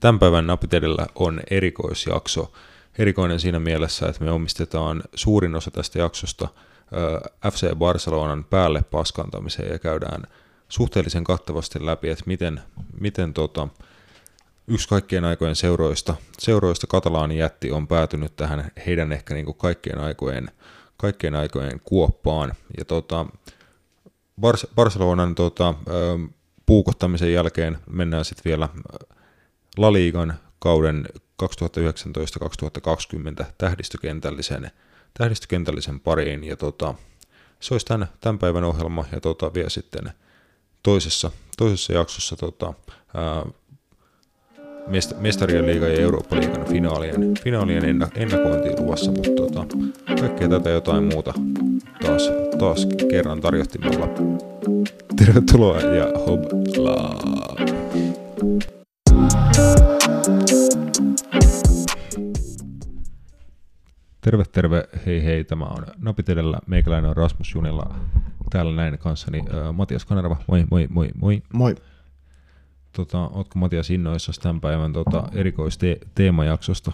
tämän päivän Napitelillä on erikoisjakso. Erikoinen siinä mielessä, että me omistetaan suurin osa tästä jaksosta FC Barcelonan päälle paskantamiseen ja käydään suhteellisen kattavasti läpi, että miten, miten tota, yksi kaikkien aikojen seuroista, seuroista katalaani jätti on päätynyt tähän heidän ehkä niin kuin kaikkien aikojen, kaikkien aikojen kuoppaan. Ja tota, Bar- Barcelonan tota, puukottamisen jälkeen mennään sitten vielä Ligan kauden 2019-2020 tähdistökentällisen, tähdistökentällisen pariin. Ja tota, se olisi tämän, tämän päivän ohjelma ja tota, vielä sitten toisessa, toisessa jaksossa tota, ää, mestarien liigan ja Eurooppa-liigan finaalien, finaalien ennakointi luvassa, mutta tota, kaikkea tätä jotain muuta taas, taas kerran tarjottimella. Tervetuloa ja hobla! Terve, terve, hei hei, tämä on Napitelellä, meikäläinen on Rasmus Junilla, täällä näin kanssani uh, Matias Kanerva, moi moi moi moi. Moi. Tota, ootko Matias innoissa tämän päivän tota, erikoisteemajaksosta?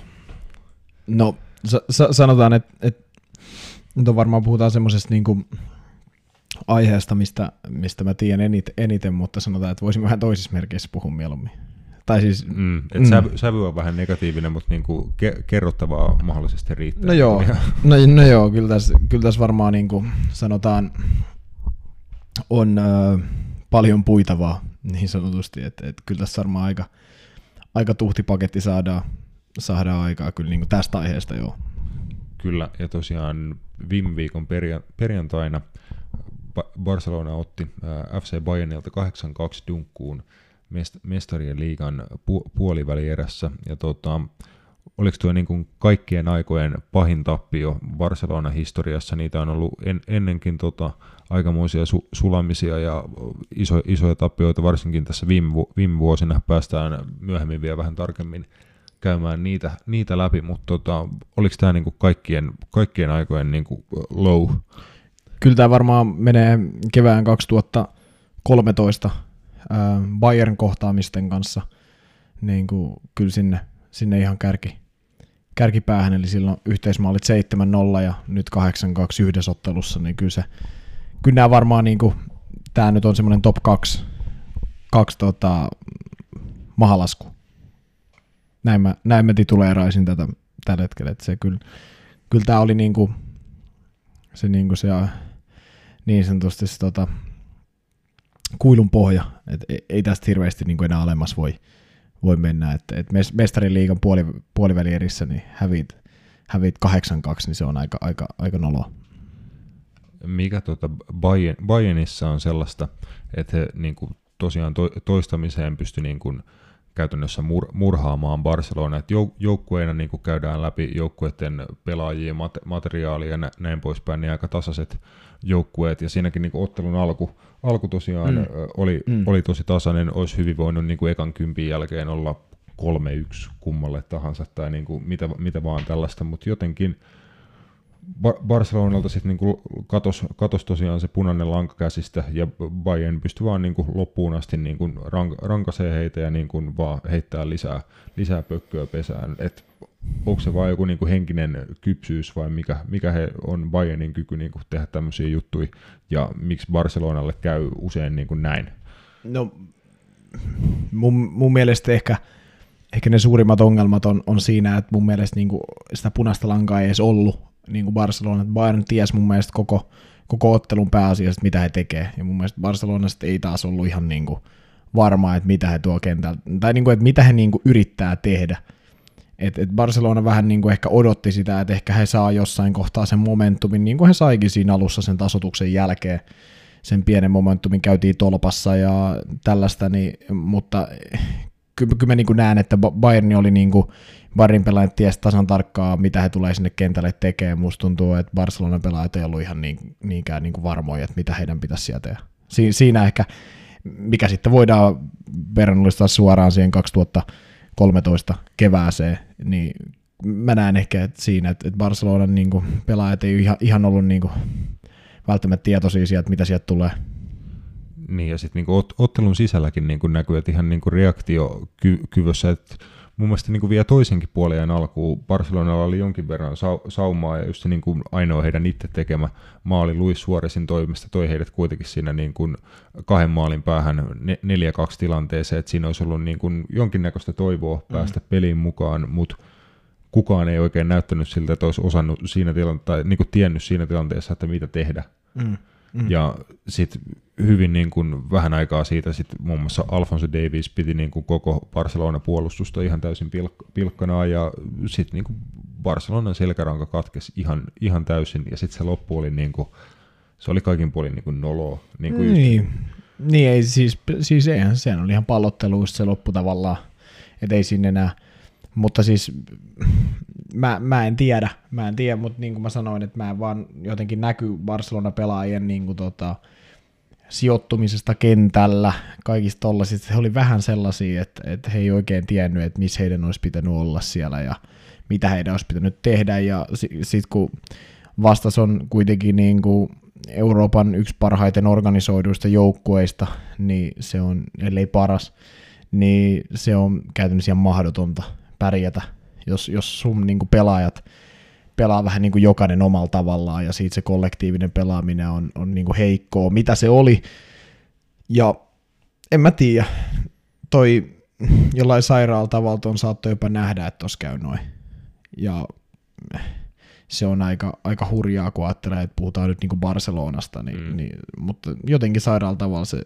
No, sa- sa- sanotaan, että et, nyt on varmaan puhutaan semmoisesta niinku aiheesta, mistä, mistä mä tiedän eniten, eniten, mutta sanotaan, että voisimme vähän toisissa merkeissä puhua mieluummin. Tai siis, mm, et mm. sävy, sävy on vähän negatiivinen, mutta niinku ke- kerrottavaa mahdollisesti riittää. No joo, no, no joo kyllä, tässä, kyllä tässä varmaan niinku sanotaan on ö, paljon puitavaa niin sanotusti, että et kyllä tässä varmaan aika, aika tuhtipaketti saadaan, saadaan aikaa kyllä niinku tästä aiheesta joo. Kyllä, ja tosiaan viime viikon perjantaina Barcelona otti FC Bayernilta 8-2 dunkkuun mestarien liigan pu- puolivälierässä. Ja tota, oliko tuo niin kuin kaikkien aikojen pahin tappio Barcelona historiassa? Niitä on ollut en, ennenkin tota, aikamoisia su- sulamisia ja iso, isoja tappioita, varsinkin tässä viime, vu- viime vuosina. Päästään myöhemmin vielä vähän tarkemmin käymään niitä, niitä läpi, mutta tota, oliko tämä niin kaikkien, kaikkien aikojen niin kuin low? Kyllä tämä varmaan menee kevään 2013 Bayern kohtaamisten kanssa niin kuin, kyllä sinne, sinne ihan kärki, kärkipäähän, eli silloin yhteismaalit 7-0 ja nyt 8-2 yhdessä ottelussa, niin kyllä se, kyllä nämä varmaan niin kuin, tämä nyt on semmoinen top 2, kaksi tota, mahalasku. Näin mä, näin mä tituleeraisin tätä tällä hetkellä, että se kyllä, kyllä tämä oli niin kuin, se, niin kuin se niin sanotusti se, tota, kuilun pohja, että ei tästä hirveästi niin kuin enää alemmas voi, voi mennä, että et mestarin liigan puoli, puolivälierissä niin hävit, hävit 8-2, niin se on aika, aika, aika noloa. Mikä tuota Bayern, Bayernissa on sellaista, että he niin kuin tosiaan to, toistamiseen pysty niin kuin käytännössä mur, murhaamaan Barcelona, että jouk, joukkueena niin kuin käydään läpi joukkueiden pelaajia, mat, materiaalia ja näin poispäin, niin aika tasaiset joukkueet, ja siinäkin niin kuin ottelun alku, alku tosiaan mm. oli, mm. oli tosi tasainen, olisi hyvin voinut niin kuin ekan kympin jälkeen olla 3-1 kummalle tahansa tai niin kuin mitä, mitä vaan tällaista, mutta jotenkin Barcelonalta sitten niinku katos, katos tosiaan se punainen lanka käsistä ja Bayern pystyi vaan niinku loppuun asti niinku rank, rankasee heitä ja niinku vaan heittää lisää, lisää pökköä pesään. Et onko se vain joku niinku henkinen kypsyys vai mikä, mikä he on Bayernin kyky niinku tehdä tämmöisiä juttuja ja miksi Barcelonalle käy usein niinku näin? No mun, mun mielestä ehkä, ehkä ne suurimmat ongelmat on, on siinä, että mun mielestä niinku sitä punaista lankaa ei edes ollut niin kuin Barcelona. Bayern ties mun mielestä koko, koko ottelun pääasiassa, mitä he tekee. Ja mun mielestä Barcelonasta ei taas ollut ihan niin kuin varmaa, että mitä he tuo kentällä, tai niin kuin, että mitä he niin kuin yrittää tehdä. Et, et Barcelona vähän niin kuin ehkä odotti sitä, että ehkä he saa jossain kohtaa sen momentumin, niin kuin he saikin siinä alussa sen tasotuksen jälkeen. Sen pienen momentumin käytiin tolpassa ja tällaista, niin, mutta kyllä, kyllä mä niin kuin näen, että Bayern oli niin kuin Barin pelaajat tiesi tasan tarkkaa, mitä he tulee sinne kentälle tekemään. Musta tuntuu, että Barcelonan pelaajat ei ollut ihan niin, niinkään niin kuin varmoja, että mitä heidän pitäisi sieltä tehdä. Si- siinä ehkä, mikä sitten voidaan verrannollistaa suoraan siihen 2013 kevääseen, niin mä näen ehkä että siinä, että Barcelonan niin kuin pelaajat ei ihan, ihan ollut niin kuin välttämättä tietoisia siitä, että mitä sieltä tulee. Niin, ja sitten niinku ot, ottelun sisälläkin niinku näkyy, että ihan niinku reaktiokyvyssä, että mun mielestä niin kuin vielä toisenkin puoleen alkuun Barcelonalla oli jonkin verran sau- saumaa ja just se niin kuin ainoa heidän itse tekemä maali Luis Suoresin toimesta toi heidät kuitenkin siinä niin kuin kahden maalin päähän 4-2 tilanteeseen, että siinä olisi ollut niin kuin jonkinnäköistä toivoa mm. päästä peliin mukaan, mutta kukaan ei oikein näyttänyt siltä, että olisi osannut siinä tilanteessa, tai niin kuin tiennyt siinä tilanteessa, että mitä tehdä. Mm. Mm. Ja sitten hyvin niin kuin vähän aikaa siitä sitten muun muassa Alfonso Davies piti niin kuin koko Barcelona-puolustusta ihan täysin pilk- pilkkana ja sitten niin kuin Barcelonan selkäranka katkesi ihan, ihan täysin ja sitten se loppu oli niin kuin, se oli kaikin puolin niin kuin noloa. Niin, kuin niin. Just... niin ei, siis, siis eihän, sehän oli ihan pallottelu se loppu tavallaan, että ei sinne enää, mutta siis mä, mä en tiedä, mä en tiedä, mutta niin kuin mä sanoin, että mä en vaan jotenkin näky Barcelona-pelaajien niin kuin tota, sijoittumisesta kentällä, kaikista tollasista, he oli vähän sellaisia, että, että he ei oikein tiennyt, että missä heidän olisi pitänyt olla siellä ja mitä heidän olisi pitänyt tehdä, ja sitten kun vastas on kuitenkin niin kuin Euroopan yksi parhaiten organisoiduista joukkueista, niin se on, ellei paras, niin se on käytännössä ihan mahdotonta pärjätä jos, jos sun niin kuin pelaajat pelaa vähän niin kuin jokainen omalla tavallaan ja siitä se kollektiivinen pelaaminen on, on niin kuin heikkoa, mitä se oli. Ja en mä tiedä, toi jollain sairaalla tavalla on saattoi jopa nähdä, että tos käy noin. Ja se on aika, aika hurjaa, kun ajattelee, että puhutaan nyt niin kuin Barcelonasta, niin, mm. niin, mutta jotenkin sairaalla tavalla se,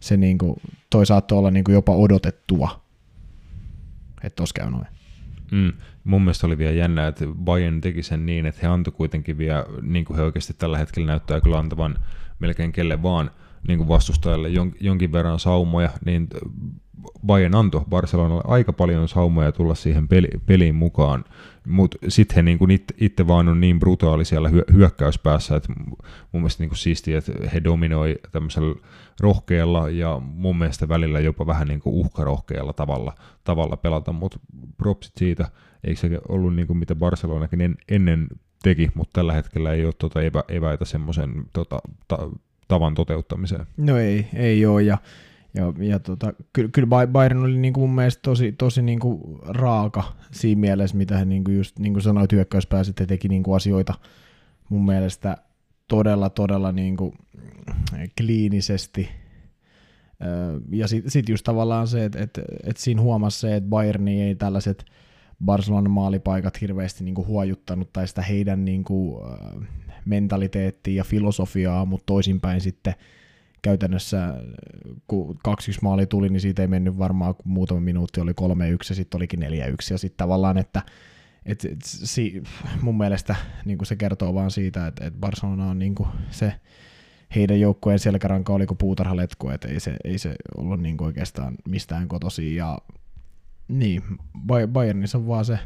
se niin kuin, toi saattoi olla niin kuin jopa odotettua, että tos käy noin. Mm. Mun mielestä oli vielä jännä, että Bayern teki sen niin, että he antoi kuitenkin vielä, niin kuin he oikeasti tällä hetkellä näyttää kyllä antavan melkein kelle vaan niin kuin vastustajalle jonkin verran saumoja, niin Bayern antoi Barcelonalle aika paljon saumoja tulla siihen peli, peliin mukaan, mutta sitten he niin itse, vaan on niin brutaali siellä hyö, hyökkäyspäässä, että mun mielestä niin siistiä, että he dominoi tämmöisellä rohkealla ja mun mielestä välillä jopa vähän niin kuin uhkarohkealla tavalla, tavalla pelata, mutta propsit siitä, eikö se ollut niin kuin mitä Barcelonakin en, ennen teki, mutta tällä hetkellä ei ole tuota evä, eväitä semmoisen tota, ta, tavan toteuttamiseen. No ei, ei ole, ja ja, ja tota, kyllä, kyllä Bayern oli niin kuin mun mielestä tosi, tosi niin kuin raaka siinä mielessä, mitä hän niin kuin just niin kuin sanoit hyökkäyspäässä, että teki niin kuin asioita mun mielestä todella, todella niin kuin kliinisesti. Ja sitten sit just tavallaan se, että et, et siinä huomasi se, että Bayerni ei tällaiset Barcelonan maalipaikat hirveästi niin kuin huojuttanut tai sitä heidän niin kuin, mentaliteettia ja filosofiaa, mutta toisinpäin sitten – käytännössä kun 2 maali tuli, niin siitä ei mennyt varmaan, kun muutama minuutti oli 3-1 ja sitten olikin 4-1 ja sitten tavallaan, että et, et, si, mun mielestä niin se kertoo vaan siitä, että et Barcelona on niin se heidän joukkueen selkäranka oli kuin puutarhaletku, että ei se, ei se ollut niin oikeastaan mistään kotosi ja niin, Bayernissa on vaan se,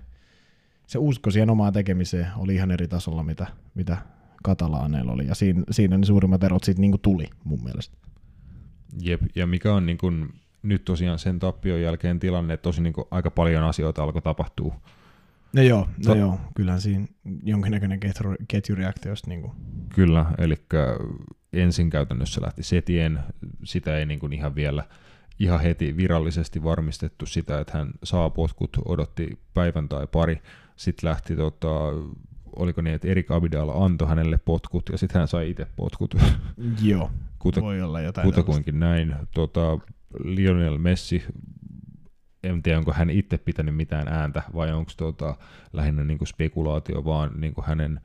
se usko siihen omaan tekemiseen oli ihan eri tasolla, mitä, mitä katalaaneilla oli, ja siinä, siinä ne suurimmat erot sitten niin tuli mun mielestä. Jep, ja mikä on niin kuin, nyt tosiaan sen tappion jälkeen tilanne, että tosi niin kuin, aika paljon asioita alkoi tapahtua. No joo, no to- joo, kyllähän siinä jonkinnäköinen ketju, ketjureaktio. Niin kuin. Kyllä, eli ensin käytännössä lähti setien, sitä ei niin kuin ihan vielä ihan heti virallisesti varmistettu sitä, että hän saa potkut, odotti päivän tai pari, sitten lähti tota, oliko niin, että Erik Abidal antoi hänelle potkut ja sitten hän sai itse potkut. Joo, Kuta, voi olla jotain Kutakuinkin näin. Tota, Lionel Messi, en tiedä onko hän itse pitänyt mitään ääntä vai onko tota, lähinnä niin kuin spekulaatio vaan niin kuin hänen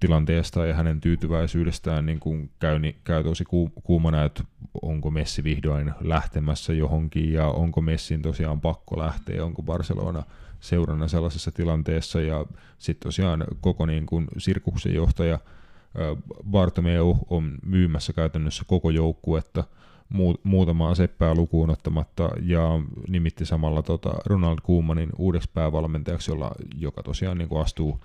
tilanteesta ja hänen tyytyväisyydestään niin kuin käy, niin käy tosi kuumana, että onko Messi vihdoin lähtemässä johonkin ja onko Messin tosiaan pakko lähteä, onko Barcelona – seurana sellaisessa tilanteessa ja sitten tosiaan koko niin kuin sirkuksen johtaja Bartomeu on myymässä käytännössä koko joukkuetta muutamaa seppää lukuun ottamatta ja nimitti samalla tota Ronald Koemanin uudeksi päävalmentajaksi, jolla, joka tosiaan niin kuin astuu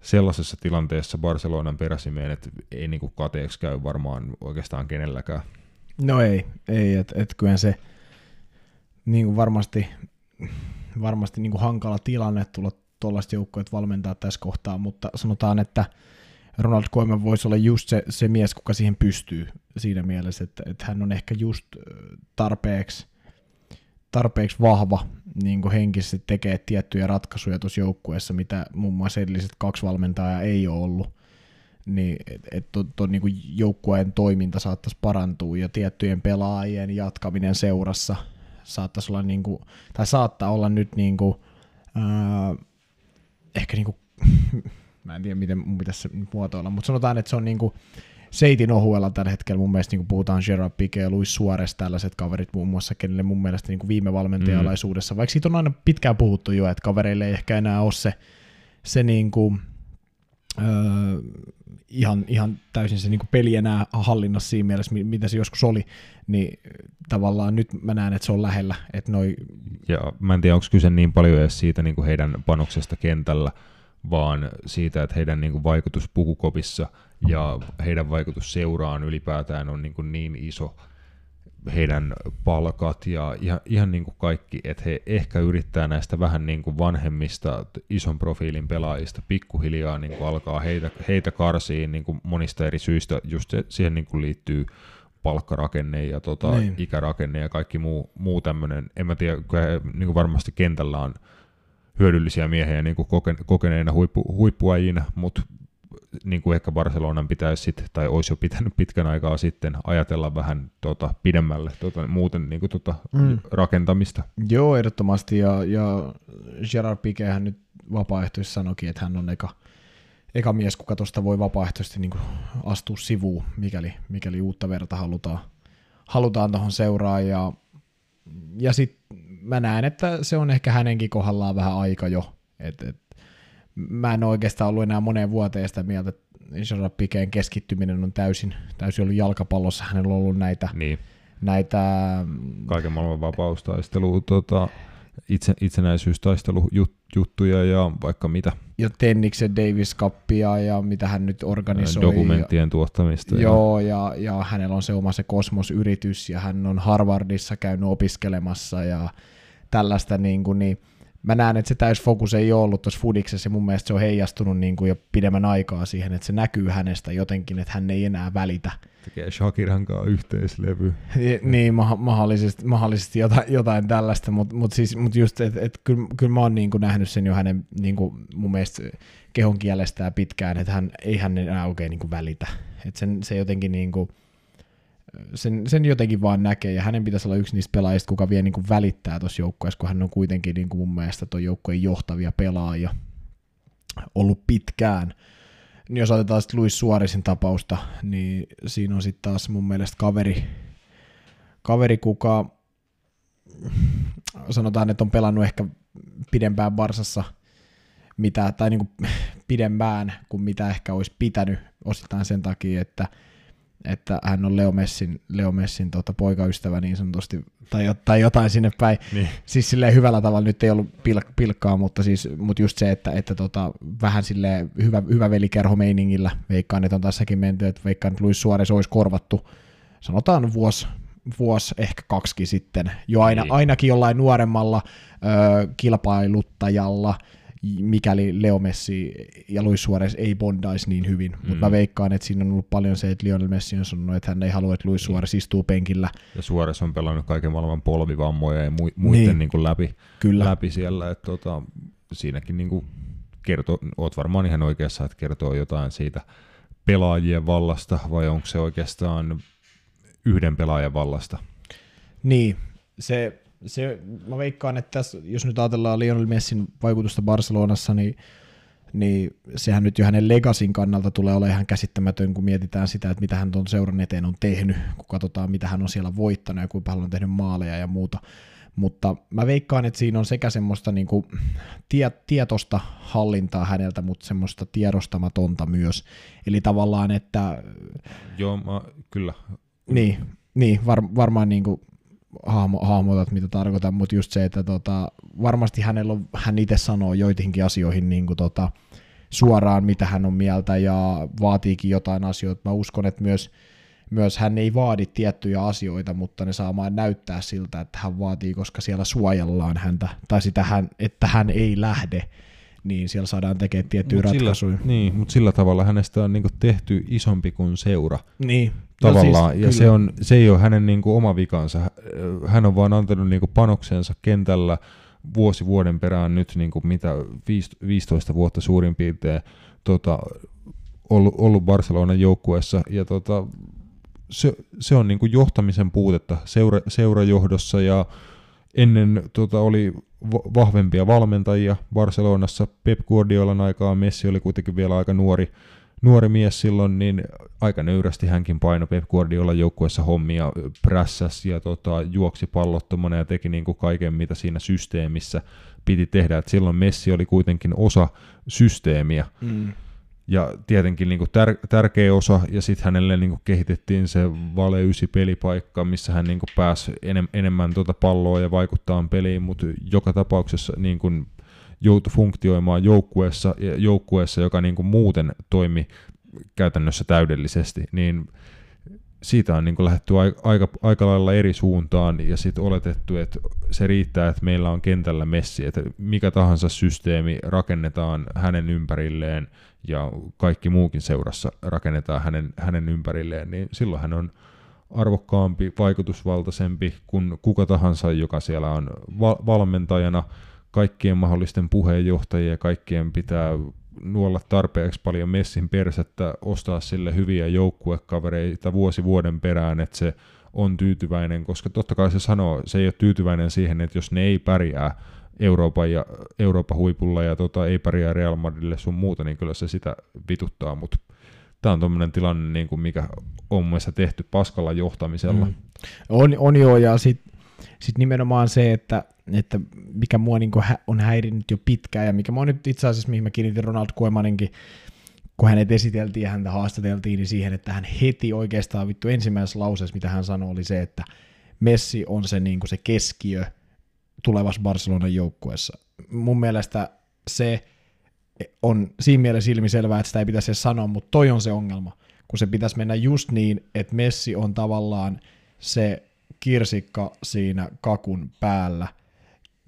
sellaisessa tilanteessa Barcelonan peräsimeen, että ei niin kuin kateeksi käy varmaan oikeastaan kenelläkään. No ei, ei että et kyllä se niin kuin varmasti varmasti niin kuin hankala tilanne tulla tuollaista joukkoja valmentaa tässä kohtaa, mutta sanotaan, että Ronald Koeman voisi olla just se, se mies, kuka siihen pystyy siinä mielessä, että, että hän on ehkä just tarpeeksi, tarpeeksi vahva niin kuin henkisesti tekee tiettyjä ratkaisuja tuossa joukkueessa, mitä muun muassa edelliset kaksi valmentajaa ei ole ollut. Niin että et tuon to, niinku joukkueen toiminta saattaisi parantua ja tiettyjen pelaajien jatkaminen seurassa saattaisi olla, niinku, tai saattaa olla nyt niinku, ää, ehkä niinku, mä en tiedä miten mun pitäisi se muotoilla, mutta sanotaan, että se on niinku seitin ohuella tällä hetkellä mun mielestä niin puhutaan Gerard Piqué ja Luis Suarez, tällaiset kaverit muun muassa, kenelle mun mielestä niin viime valmentajalaisuudessa, mm. vaikka siitä on aina pitkään puhuttu jo, että kavereille ei ehkä enää ole se, se niin kuin, öö, ihan, ihan täysin se niin peli enää hallinnassa siinä mielessä, mitä se joskus oli, niin tavallaan nyt mä näen, että se on lähellä. Että noi... Ja mä en tiedä, onko kyse niin paljon edes siitä niin kuin heidän panoksesta kentällä, vaan siitä, että heidän niin kuin vaikutus pukukopissa ja heidän vaikutus seuraan ylipäätään on niin, kuin niin iso, heidän palkat ja ihan, ihan niin kuin kaikki, että he ehkä yrittää näistä vähän niin kuin vanhemmista ison profiilin pelaajista pikkuhiljaa niin kuin alkaa heitä, heitä karsiin niin kuin monista eri syistä, just se, siihen niin kuin liittyy palkkarakenne ja tota, niin. ikärakenne ja kaikki muu, muu tämmöinen. En mä tiedä, he, niin kuin varmasti kentällä on hyödyllisiä miehiä niin kuin kokeneina huippu, huippuajina, mutta niin kuin ehkä Barcelonan pitäisi sit, tai olisi jo pitänyt pitkän aikaa sitten ajatella vähän tota, pidemmälle tota, muuten niin kuin, tota, mm. rakentamista. Joo, ehdottomasti, ja, ja Gerard Piquehän nyt vapaaehtoisesti sanoikin, että hän on eka, eka mies, kuka tuosta voi vapaaehtoisesti niin kuin, astua sivuun, mikäli, mikäli uutta verta halutaan, halutaan tuohon seuraa, ja, ja sitten mä näen, että se on ehkä hänenkin kohdallaan vähän aika jo, että et, mä en oikeastaan ollut enää moneen vuoteen sitä mieltä, että Gerard Pikeen keskittyminen on täysin, täysin ollut jalkapallossa. Hänellä on ollut näitä, niin. näitä kaiken maailman vapaustaistelu, tota, itse, itsenäisyystaistelujuttuja ja vaikka mitä. Ja Tenniksen Davis Cupia ja mitä hän nyt organisoi. Dokumenttien tuottamista. Joo, ja, ja hänellä on se oma se kosmosyritys ja hän on Harvardissa käynyt opiskelemassa ja tällaista niin kuin, niin mä näen, että se täysfokus ei ole ollut tuossa Fudiksessa ja mun mielestä se on heijastunut niin kuin jo pidemmän aikaa siihen, että se näkyy hänestä jotenkin, että hän ei enää välitä. Tekee Shakiran kanssa yhteislevy. niin, ma- mahdollisesti, mahdollisesti jotain, jotain tällaista, mutta mut siis, mut just, että et, kyllä, kyllä mä oon niin kuin nähnyt sen jo hänen niin kuin mun mielestä kehon kielestään pitkään, että hän ei hän enää oikein niin kuin välitä. Että sen, se jotenkin niin kuin, sen, sen jotenkin vaan näkee, ja hänen pitäisi olla yksi niistä pelaajista, kuka vielä niin kuin välittää tuossa joukkueessa, kun hän on kuitenkin niin kuin mun mielestä tuon joukkueen johtavia pelaajia ollut pitkään. Niin jos otetaan sitten Luis Suorisin tapausta, niin siinä on sitten taas mun mielestä kaveri, kaveri, kuka sanotaan, että on pelannut ehkä pidempään Barsassa, mitä, tai niin kuin pidempään kuin mitä ehkä olisi pitänyt osittain sen takia, että – että hän on Leo Messin, Leo Messin tota, poikaystävä niin sanotusti, tai, tai jotain sinne päin. Niin. Siis silleen hyvällä tavalla, nyt ei ollut pilk- pilkkaa, mutta, siis, mutta just se, että, että tota, vähän sille hyvä, hyvä velikerho meiningillä, veikkaan, että on tässäkin menty, että veikkaan, että Luis Suarez olisi korvattu, sanotaan vuosi, vuosi ehkä kaksi sitten, jo aina, niin. ainakin jollain nuoremmalla ö, kilpailuttajalla, mikäli Leo Messi ja Luis Suarez ei bondaisi niin hyvin. Mm. Mutta mä veikkaan, että siinä on ollut paljon se, että Lionel Messi on sanonut, että hän ei halua, että Luis niin. Suarez istuu penkillä. Ja Suarez on pelannut kaiken maailman polvivammoja ja mu- muiden niin. Niin kuin läpi, Kyllä. läpi siellä. Että tota, siinäkin niin kuin kertoo, oot varmaan ihan oikeassa, että kertoo jotain siitä pelaajien vallasta, vai onko se oikeastaan yhden pelaajan vallasta? Niin, se se, mä veikkaan, että tässä, jos nyt ajatellaan Lionel Messin vaikutusta Barcelonassa, niin, niin sehän nyt jo hänen legasin kannalta tulee olemaan ihan käsittämätön, kun mietitään sitä, että mitä hän tuon seuran eteen on tehnyt, kun katsotaan, mitä hän on siellä voittanut ja kuinka paljon on tehnyt maaleja ja muuta. Mutta mä veikkaan, että siinä on sekä semmoista niin kuin tie, tietosta hallintaa häneltä, mutta semmoista tiedostamatonta myös. Eli tavallaan, että... Joo, mä, kyllä. Niin, niin var, varmaan niin kuin hahmo, hahmotat, mitä tarkoitan, mutta just se, että tota, varmasti hänellä on, hän itse sanoo joihinkin asioihin niin kuin tota, suoraan, mitä hän on mieltä ja vaatiikin jotain asioita. Mä uskon, että myös, myös hän ei vaadi tiettyjä asioita, mutta ne saa vaan näyttää siltä, että hän vaatii, koska siellä suojellaan häntä, tai sitä hän, että hän ei lähde niin siellä saadaan tekemään tiettyjä Mut ratkaisuja. Sillä, niin, mutta sillä tavalla hänestä on niinku tehty isompi kuin seura. Niin. Tavallaan, no siis, ja se, on, se ei ole hänen niinku oma vikansa. Hän on vaan antanut niinku panoksensa kentällä vuosi vuoden perään nyt niinku mitä 15 vuotta suurin piirtein tota, ollut, ollut Barcelonan joukkueessa, ja tota, se, se on niinku johtamisen puutetta seura, seurajohdossa, ja ennen tota, oli vahvempia valmentajia Barcelonassa. Pep Guardiolan aikaa Messi oli kuitenkin vielä aika nuori, nuori mies silloin, niin aika nöyrästi hänkin paino Pep Guardiolan joukkueessa hommia, prässäs ja tota, juoksi pallottomana ja teki niin kuin kaiken, mitä siinä systeemissä piti tehdä. Et silloin Messi oli kuitenkin osa systeemiä. Mm ja tietenkin niin kuin tär- tärkeä osa, ja sitten hänelle niin kuin kehitettiin se vale ysi pelipaikka, missä hän niin kuin pääsi enem- enemmän tuota palloa ja vaikuttaa peliin, mutta joka tapauksessa niin kuin joutui funktioimaan joukkueessa, joukkueessa, joka niin kuin muuten toimi käytännössä täydellisesti, niin siitä on niin lähdetty aika, aika lailla eri suuntaan ja sitten oletettu, että se riittää, että meillä on kentällä Messi, että mikä tahansa systeemi rakennetaan hänen ympärilleen ja kaikki muukin seurassa rakennetaan hänen, hänen ympärilleen, niin silloin hän on arvokkaampi, vaikutusvaltaisempi kuin kuka tahansa, joka siellä on val- valmentajana, kaikkien mahdollisten puheenjohtajien ja kaikkien pitää nuolla tarpeeksi paljon messin persettä, ostaa sille hyviä joukkuekavereita vuosi vuoden perään, että se on tyytyväinen, koska totta kai se sanoo, se ei ole tyytyväinen siihen, että jos ne ei pärjää Euroopan, ja, Euroopan huipulla ja tota, ei pärjää Real Madridille sun muuta, niin kyllä se sitä vituttaa, mutta tämä on tuommoinen tilanne, niin kuin mikä on mielestäni tehty paskalla johtamisella. Mm. On, on joo, ja sitten sit nimenomaan se, että että mikä mua niin on häirinnyt jo pitkään ja mikä mua nyt itse asiassa, mihin mä kiinnitin Ronald Koemaninkin, kun hänet esiteltiin ja häntä haastateltiin, niin siihen, että hän heti oikeastaan vittu ensimmäisessä lauseessa, mitä hän sanoi, oli se, että Messi on se, niin se keskiö tulevassa Barcelonan joukkueessa. Mun mielestä se on siinä mielessä ilmiselvää, että sitä ei pitäisi sanoa, mutta toi on se ongelma, kun se pitäisi mennä just niin, että Messi on tavallaan se kirsikka siinä kakun päällä,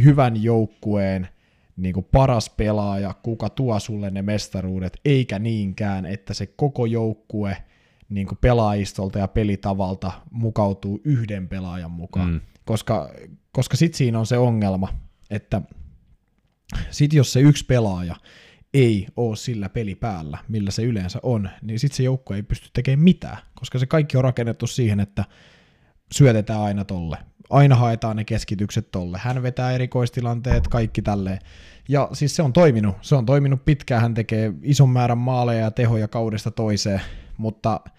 hyvän joukkueen niin kuin paras pelaaja, kuka tuo sulle ne mestaruudet, eikä niinkään, että se koko joukkue niin kuin pelaajistolta ja pelitavalta mukautuu yhden pelaajan mukaan. Mm. Koska, koska sit siinä on se ongelma, että sit jos se yksi pelaaja ei ole sillä peli päällä, millä se yleensä on, niin sitten se joukkue ei pysty tekemään mitään, koska se kaikki on rakennettu siihen, että syötetään aina tolle aina haetaan ne keskitykset tolle. Hän vetää erikoistilanteet, kaikki tälleen. Ja siis se on toiminut. Se on toiminut pitkään. Hän tekee ison määrän maaleja ja tehoja kaudesta toiseen, mutta äh,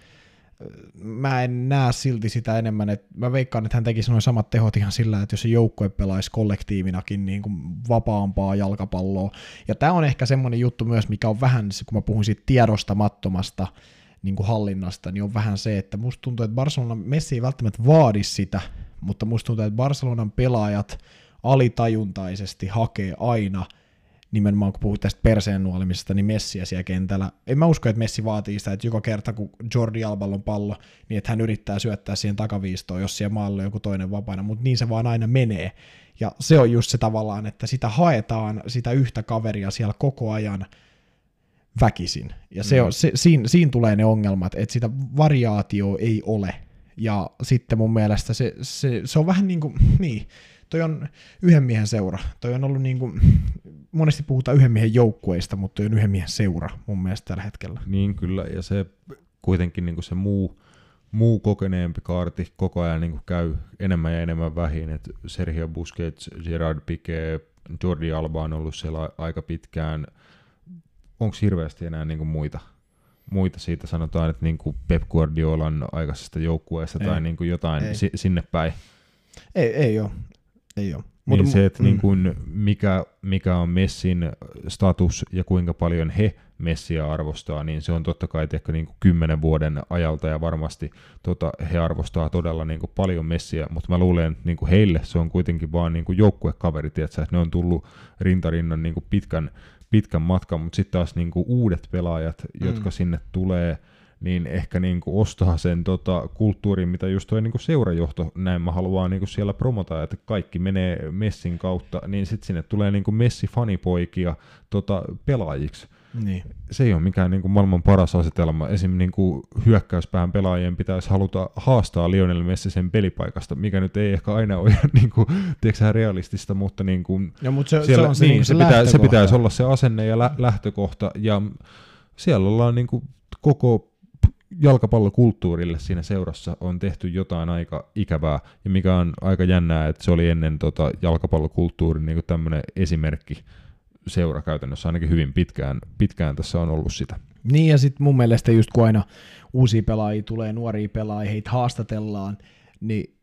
mä en näe silti sitä enemmän, että mä veikkaan, että hän tekisi noin samat tehot ihan sillä, että jos se joukkue pelaisi kollektiivinakin niin kuin vapaampaa jalkapalloa. Ja tämä on ehkä semmoinen juttu myös, mikä on vähän, kun mä puhun siitä tiedostamattomasta niin kuin hallinnasta, niin on vähän se, että musta tuntuu, että Barcelona Messi ei välttämättä vaadi sitä, mutta musta tuntuu, että Barcelonan pelaajat alitajuntaisesti hakee aina nimenomaan kun puhut tästä perseen nuolimisesta, niin Messiä siellä kentällä. En mä usko, että Messi vaatii sitä, että joka kerta kun Jordi Alballa on pallo, niin että hän yrittää syöttää siihen takaviistoon, jos siellä maalla on joku toinen vapaana, mutta niin se vaan aina menee. Ja se on just se tavallaan, että sitä haetaan, sitä yhtä kaveria siellä koko ajan väkisin. Ja se mm. on, se, siinä, siinä tulee ne ongelmat, että sitä variaatioa ei ole ja sitten mun mielestä se, se, se on vähän niin kuin, niin, toi on yhden miehen seura. Toi on ollut niin kuin, monesti puhutaan yhden miehen joukkueista, mutta toi on yhden miehen seura mun mielestä tällä hetkellä. Niin kyllä, ja se kuitenkin niin kuin se muu, muu kokeneempi kaarti koko ajan niin kuin käy enemmän ja enemmän vähin, että Sergio Busquets, Gerard Piqué, Jordi Alba on ollut siellä aika pitkään. Onko hirveästi enää niin kuin muita muita siitä sanotaan, että niin kuin Pep Guardiolan aikaisesta joukkueesta tai niin kuin jotain ei. Si- sinne päin. Ei, ei ole. Ei ole. Niin Mut, se, että niin mm. niin kuin mikä, mikä on Messin status ja kuinka paljon he Messia arvostaa, niin se on totta kai ehkä niin kuin kymmenen vuoden ajalta ja varmasti tota, he arvostaa todella niin kuin paljon Messia, mutta mä luulen, että niin kuin heille se on kuitenkin vaan niin kuin joukkuekaveri, että ne on tullut rintarinnan niin kuin pitkän pitkän matkan, mutta sitten taas niinku uudet pelaajat, mm. jotka sinne tulee, niin ehkä niin kuin ostaa sen tota, kulttuurin, mitä just tuo niin kuin seurajohto näin mä haluan niin kuin siellä promota, että kaikki menee Messin kautta, niin sitten sinne tulee niin kuin Messi-fanipoikia tota, pelaajiksi. Niin. Se ei ole mikään niin kuin maailman paras asetelma. Esim. Niin kuin hyökkäyspään pelaajien pitäisi haluta haastaa Lionel Messi sen pelipaikasta, mikä nyt ei ehkä aina ole niin kuin, tiedätkö, realistista, mutta niin kuin, Ja, mutta se, siellä, se on se, niin, niin, se, se, pitää, se pitäisi olla se asenne ja lä- lähtökohta, ja siellä ollaan niin kuin koko jalkapallokulttuurille siinä seurassa on tehty jotain aika ikävää, ja mikä on aika jännää, että se oli ennen tota jalkapallokulttuurin niin tämmöinen esimerkki seura käytännössä ainakin hyvin pitkään, pitkään tässä on ollut sitä. Niin ja sitten mun mielestä just kun aina uusia pelaajia tulee, nuoria pelaajia, heitä haastatellaan, niin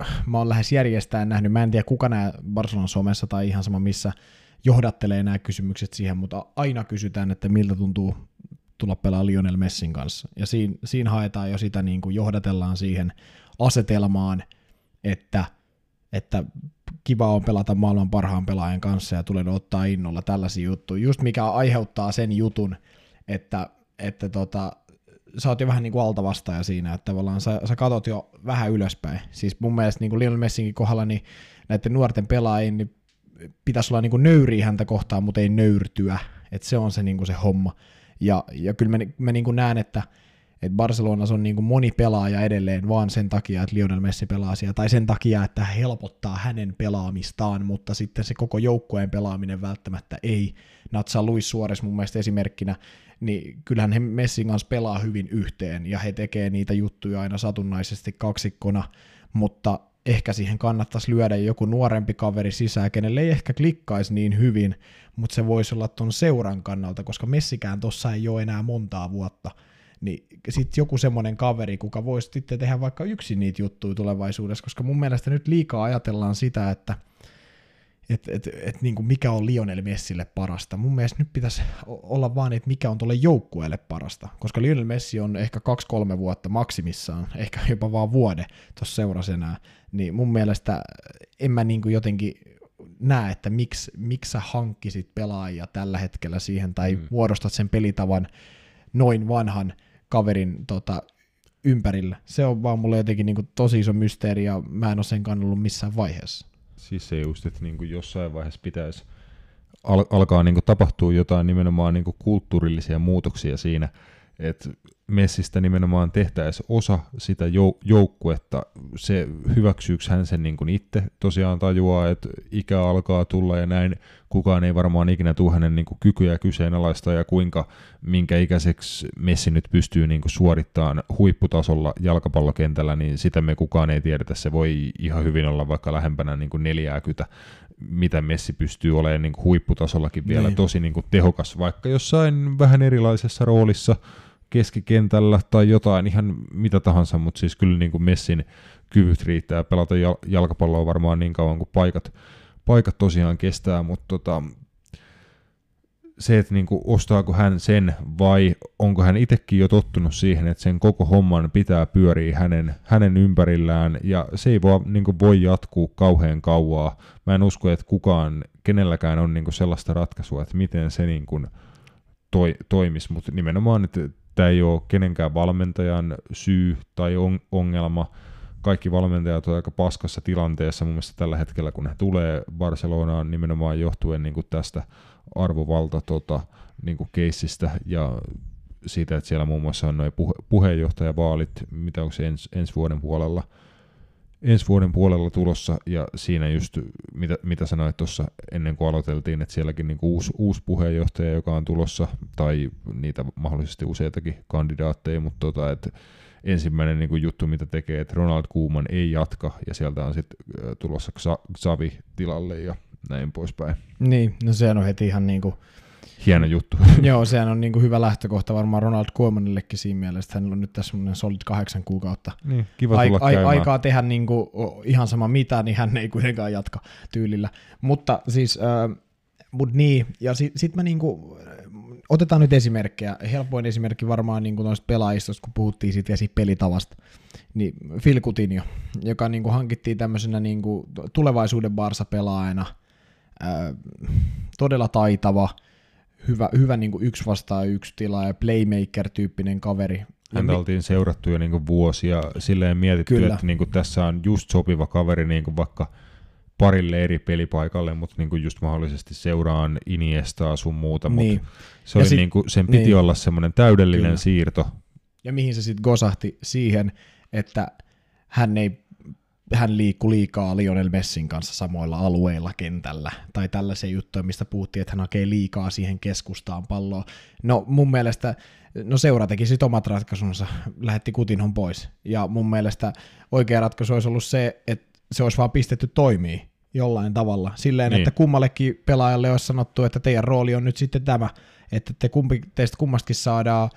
äh, mä oon lähes järjestään nähnyt, mä en tiedä kuka nämä Barcelonan somessa tai ihan sama missä johdattelee nämä kysymykset siihen, mutta aina kysytään, että miltä tuntuu tulla pelaa Lionel Messin kanssa. Ja siinä, siinä haetaan jo sitä, niin kuin johdatellaan siihen asetelmaan, että, että kiva on pelata maailman parhaan pelaajan kanssa ja tulen ottaa innolla tällaisia juttuja. Just mikä aiheuttaa sen jutun, että, että tota, sä oot jo vähän niin kuin altavastaaja siinä, että tavallaan sä, sä katot jo vähän ylöspäin. Siis mun mielestä niin kuin Lionel Messinkin kohdalla niin näiden nuorten pelaajien niin pitäisi olla niin kuin nöyriä häntä kohtaan, mutta ei nöyrtyä. Että se on se, niin kuin se homma. Ja, ja kyllä mä, mä niin kuin näen, että, että Barcelonassa on niin kuin moni pelaaja edelleen vaan sen takia, että Lionel Messi pelaa siellä, tai sen takia, että helpottaa hänen pelaamistaan, mutta sitten se koko joukkueen pelaaminen välttämättä ei. Natsa Luis Suores mun mielestä esimerkkinä, niin kyllähän he Messin kanssa pelaa hyvin yhteen, ja he tekee niitä juttuja aina satunnaisesti kaksikkona, mutta ehkä siihen kannattaisi lyödä joku nuorempi kaveri sisään, kenelle ei ehkä klikkaisi niin hyvin, mutta se voisi olla ton seuran kannalta, koska Messikään tossa ei ole enää montaa vuotta, niin sitten joku semmoinen kaveri, kuka voisi sitten tehdä vaikka yksin niitä juttuja tulevaisuudessa, koska mun mielestä nyt liikaa ajatellaan sitä, että et, et, et, niin kuin mikä on Lionel Messille parasta. Mun mielestä nyt pitäisi olla vaan, että mikä on tuolle joukkueelle parasta, koska Lionel Messi on ehkä kaksi-kolme vuotta maksimissaan, ehkä jopa vaan vuode tuossa seurasenää, niin mun mielestä en mä niin kuin jotenkin näe, että miksi, miksi sä hankkisit pelaajia tällä hetkellä siihen, tai mm. muodostat sen pelitavan noin vanhan kaverin tota, ympärillä. Se on vaan mulle jotenkin niin kuin tosi iso mysteeri, ja mä en ole sen kannallut missään vaiheessa. Siis se just, että niin kuin jossain vaiheessa pitäisi al- alkaa niin kuin tapahtua jotain nimenomaan niin kuin kulttuurillisia muutoksia siinä, että Messistä nimenomaan tehtäisiin osa sitä jou- joukkuetta. Se hyväksyykö hän sen niin kuin itse tosiaan tajuaa, että ikä alkaa tulla ja näin. Kukaan ei varmaan ikinä tule hänen niin kuin kykyjä kyseenalaista ja kuinka minkä ikäiseksi Messi nyt pystyy niin kuin suorittamaan huipputasolla jalkapallokentällä, niin sitä me kukaan ei tiedetä. Se voi ihan hyvin olla vaikka lähempänä niin kuin 40, mitä Messi pystyy olemaan niin kuin huipputasollakin vielä Niin. tosi niin kuin tehokas, vaikka jossain vähän erilaisessa roolissa keskikentällä tai jotain ihan mitä tahansa, mutta siis kyllä niin kuin Messin kyvyt riittää. Pelata jal- jalkapalloa varmaan niin kauan kuin paikat, paikat tosiaan kestää, mutta tota, se, että niin kuin ostaako hän sen vai onko hän itsekin jo tottunut siihen, että sen koko homman pitää pyöriä hänen, hänen ympärillään. Ja se ei voi, niin kuin voi jatkuu kauhean kauaa. Mä en usko, että kukaan, kenelläkään on niin kuin sellaista ratkaisua, että miten se niin kuin toi, toimisi, mutta nimenomaan, että tämä ei ole kenenkään valmentajan syy tai on, ongelma. Kaikki valmentajat ovat aika paskassa tilanteessa mun mielestä tällä hetkellä, kun he tulee Barcelonaan nimenomaan johtuen niin kuin tästä arvovalta tota, niin kuin keissistä ja siitä, että siellä muun muassa on noin puhe, puheenjohtajavaalit, mitä onko se ens, ensi vuoden puolella, ensi vuoden puolella tulossa, ja siinä just, mitä, mitä sanoit tuossa ennen kuin aloiteltiin, että sielläkin niin uusi, uusi puheenjohtaja, joka on tulossa, tai niitä mahdollisesti useitakin kandidaatteja, mutta tota, että ensimmäinen niin kuin juttu, mitä tekee, että Ronald Koeman ei jatka, ja sieltä on sitten tulossa Xa- Xavi tilalle, ja näin poispäin. Niin, no sehän on heti ihan niinku, Hieno juttu. joo, sehän on niinku hyvä lähtökohta varmaan Ronald Koemanillekin siinä mielessä, että hänellä on nyt tässä semmoinen solid kahdeksan kuukautta niin, kiva ai, tulla ai, käymään. aikaa tehdä niinku o- ihan sama mitä, niin hän ei kuitenkaan jatka tyylillä. Mutta siis, äh, mut niin, ja sitten sit mä niinku, otetaan nyt esimerkkejä. Helpoin esimerkki varmaan niinku noista pelaajista, kun puhuttiin siitä pelitavasta. Niin Phil Coutinho, joka niinku hankittiin tämmöisenä niinku tulevaisuuden Barsa-pelaajana, äh, todella taitava, hyvä, hyvä niin kuin yksi vastaan yksi tila ja playmaker-tyyppinen kaveri. häntä oltiin seurattu jo niinku vuosia, silleen mietitty, Kyllä. että niinku tässä on just sopiva kaveri niinku vaikka parille eri pelipaikalle, mutta niinku just mahdollisesti seuraan Iniestaa sun muuta, Niin. mutta se oli sit- niinku, sen piti niin. olla semmoinen täydellinen Kyllä. siirto. Ja mihin se sitten gosahti siihen, että hän ei hän liikkui liikaa Lionel Messin kanssa samoilla alueilla kentällä, tai tällaisia juttuja, mistä puhuttiin, että hän hakee liikaa siihen keskustaan palloa. No mun mielestä, no seura teki sitten omat ratkaisunsa, lähetti Kutinhon pois, ja mun mielestä oikea ratkaisu olisi ollut se, että se olisi vaan pistetty toimii jollain tavalla, silleen, Niin. että kummallekin pelaajalle olisi sanottu, että teidän rooli on nyt sitten tämä, että te kumpi, teistä kummastakin saadaan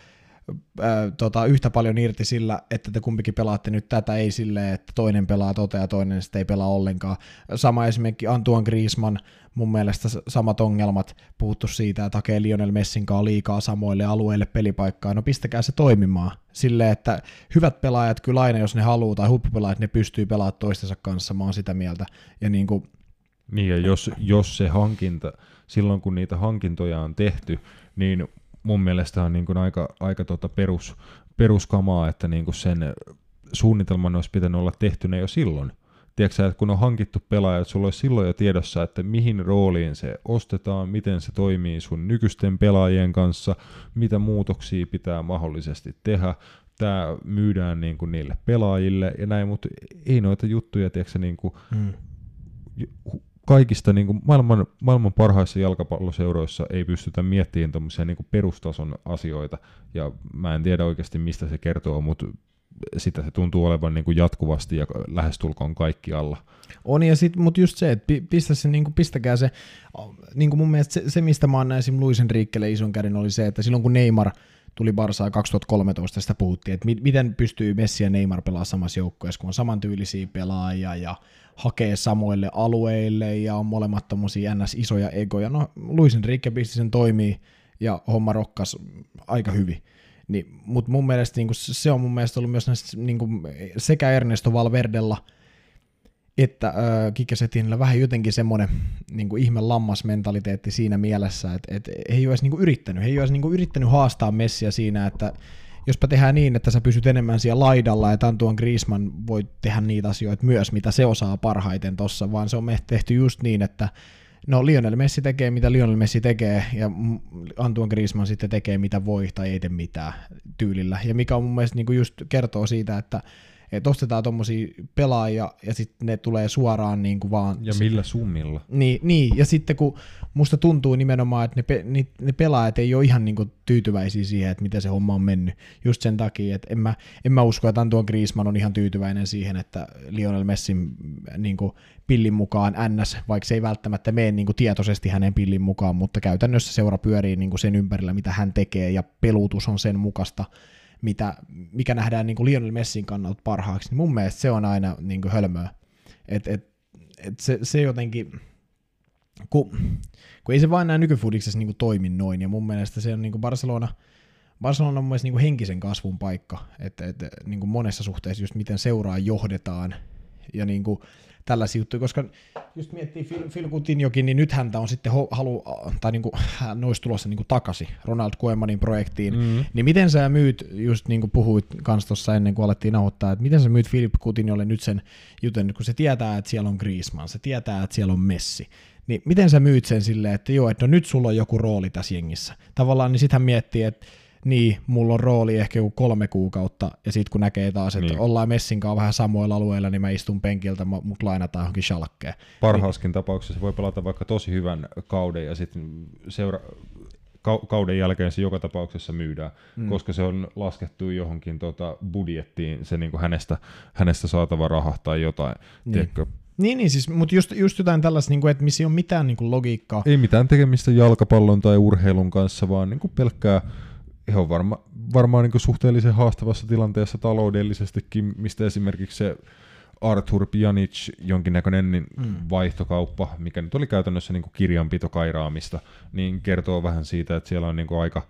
tota, yhtä paljon irti sillä, että te kumpikin pelaatte nyt tätä, ei silleen, että toinen pelaa tota ja toinen sitten ei pelaa ollenkaan. Sama esimerkki Antoine Griezmann, mun mielestä samat ongelmat, puhuttu siitä, että hakee Lionel Messin kanssa liikaa samoille alueille pelipaikkaa, no pistäkää se toimimaan. Silleen, että hyvät pelaajat kyllä aina, jos ne haluaa, tai huippupelaajat, ne pystyy pelaamaan toistensa kanssa, mä oon sitä mieltä. Ja niin kuin, Niin ja jos, jos se hankinta, silloin kun niitä hankintoja on tehty, niin mun mielestä on niin kuin aika, aika tota perus, peruskamaa, että niin kuin sen suunnitelman olisi pitänyt olla tehtynä jo silloin. Tiedätkö että kun on hankittu pelaaja, että sulla olisi silloin jo tiedossa, että mihin rooliin se ostetaan, miten se toimii sun nykyisten pelaajien kanssa, mitä muutoksia pitää mahdollisesti tehdä, tämä myydään niin kuin niille pelaajille ja näin, mutta ei noita juttuja, tiedätkö niin kuin mm, kaikista niin kuin maailman, maailman parhaissa jalkapalloseuroissa ei pystytä miettimään tuommoisia niin perustason asioita, ja mä en tiedä oikeasti mistä se kertoo, mutta sitä se tuntuu olevan niin kuin jatkuvasti ja lähestulkoon kaikki alla. On, ja sit, mutta just se, että pi- pistä se, niin kuin, pistäkää se, niin kuin mun mielestä se, se mistä mä annan esim. Luis Enriquelle ison käden, oli se, että silloin kun Neymar tuli Barsaan 2013, sitä puhuttiin, että mi- miten pystyy Messi ja Neymar pelaamaan samassa joukkueessa, kun on samantyylisiä pelaajia ja hakee samoille alueille ja on molemmat tommosia ns. isoja egoja. No, Luis Enrique pisti sen toimii ja homma rokkas aika hyvin. Niin, Mutta mun mielestä niin se on mun mielestä ollut myös näistä, niin sekä Ernesto Valverdella että äh, Kikesetinillä vähän jotenkin semmoinen niin kuin ihme lammasmentaliteetti siinä mielessä, että, että he ei ole edes niin kuin yrittänyt, he ei ole edes niin kuin yrittänyt haastaa Messiä siinä, että jospa tehdään niin, että sä pysyt enemmän siellä laidalla, ja Antoine Griezmann voi tehdä niitä asioita myös, mitä se osaa parhaiten tossa, vaan se on tehty just niin, että no Lionel Messi tekee, mitä Lionel Messi tekee, ja Antoine Griezmann sitten tekee, mitä voi, tai ei tee mitään tyylillä, ja mikä on mun mielestä niin kuin just kertoo siitä, että että ostetaan tommosia pelaajia ja sitten ne tulee suoraan niin kuin vaan... Ja millä summilla? Niin, niin, ja sitten kun musta tuntuu nimenomaan, että ne, pe, ne, ne pelaajat ei ole ihan niin kuin tyytyväisiä siihen, että miten se homma on mennyt. Just sen takia, että en mä, en mä usko, että Antoine Griezmann on ihan tyytyväinen siihen, että Lionel Messin niin kuin pillin mukaan NS, vaikka se ei välttämättä mene niin kuin tietoisesti hänen pillin mukaan, mutta käytännössä seura pyörii niin kuin sen ympärillä, mitä hän tekee, ja pelutus on sen mukaista, mitä, mikä nähdään niin kuin Lionel Messin kannalta parhaaksi, niin mun mielestä se on aina niin kuin hölmöä. Et, et, et se, se jotenkin, kun, kun ei se vain näin nykyfudiksessa niin kuin toimi noin, ja mun mielestä se on niin kuin Barcelona, Barcelona on mun niin kuin henkisen kasvun paikka, että, että niin kuin monessa suhteessa just miten seuraa johdetaan, ja niin kuin tällaisia juttuja, koska just miettii Phil, Phil Coutinhokin, niin nyt häntä on sitten halu, tai niin kuin, hän olisi tulossa niin kuin takaisin Ronald Koemanin projektiin, Mm. niin miten sä myyt, just niin kuin puhuit kans tuossa ennen kuin alettiin nauhoittaa, että miten sä myyt Philip Coutinholle nyt sen jutun, kun se tietää, että siellä on Griezmann, se tietää, että siellä on Messi, niin miten sä myyt sen silleen, että joo, että no nyt sulla on joku rooli tässä jengissä. Tavallaan niin sit hän miettii, että niin, mulla on rooli ehkä joku kolme kuukautta, ja sitten kun näkee taas, että Niin. niin. ollaan Messin kanssa vähän samoilla alueilla, niin mä istun penkiltä, mut lainataan johonkin shalkkeen. Parhaaskin tapauksessa voi pelata vaikka tosi hyvän kauden ja sitten seura- kau- kauden jälkeen se joka tapauksessa myydään, mm. koska se on laskettu johonkin tota budjettiin se niinku hänestä, hänestä saatava raha tai jotain. Niin. Tiedätkö? Niin, niin siis, mutta just, just jotain tällaista, niin kuin, että missä ei ole mitään niin kuin logiikkaa. Ei mitään tekemistä jalkapallon tai urheilun kanssa, vaan niinku pelkkää he on varma, varmaan niinku suhteellisen haastavassa tilanteessa taloudellisestikin, mistä esimerkiksi se Arthur Pjanic, jonkinnäköinen niin Mm. vaihtokauppa, mikä nyt oli käytännössä niin kirjanpitokairaamista, niin kertoo vähän siitä, että siellä on niin aika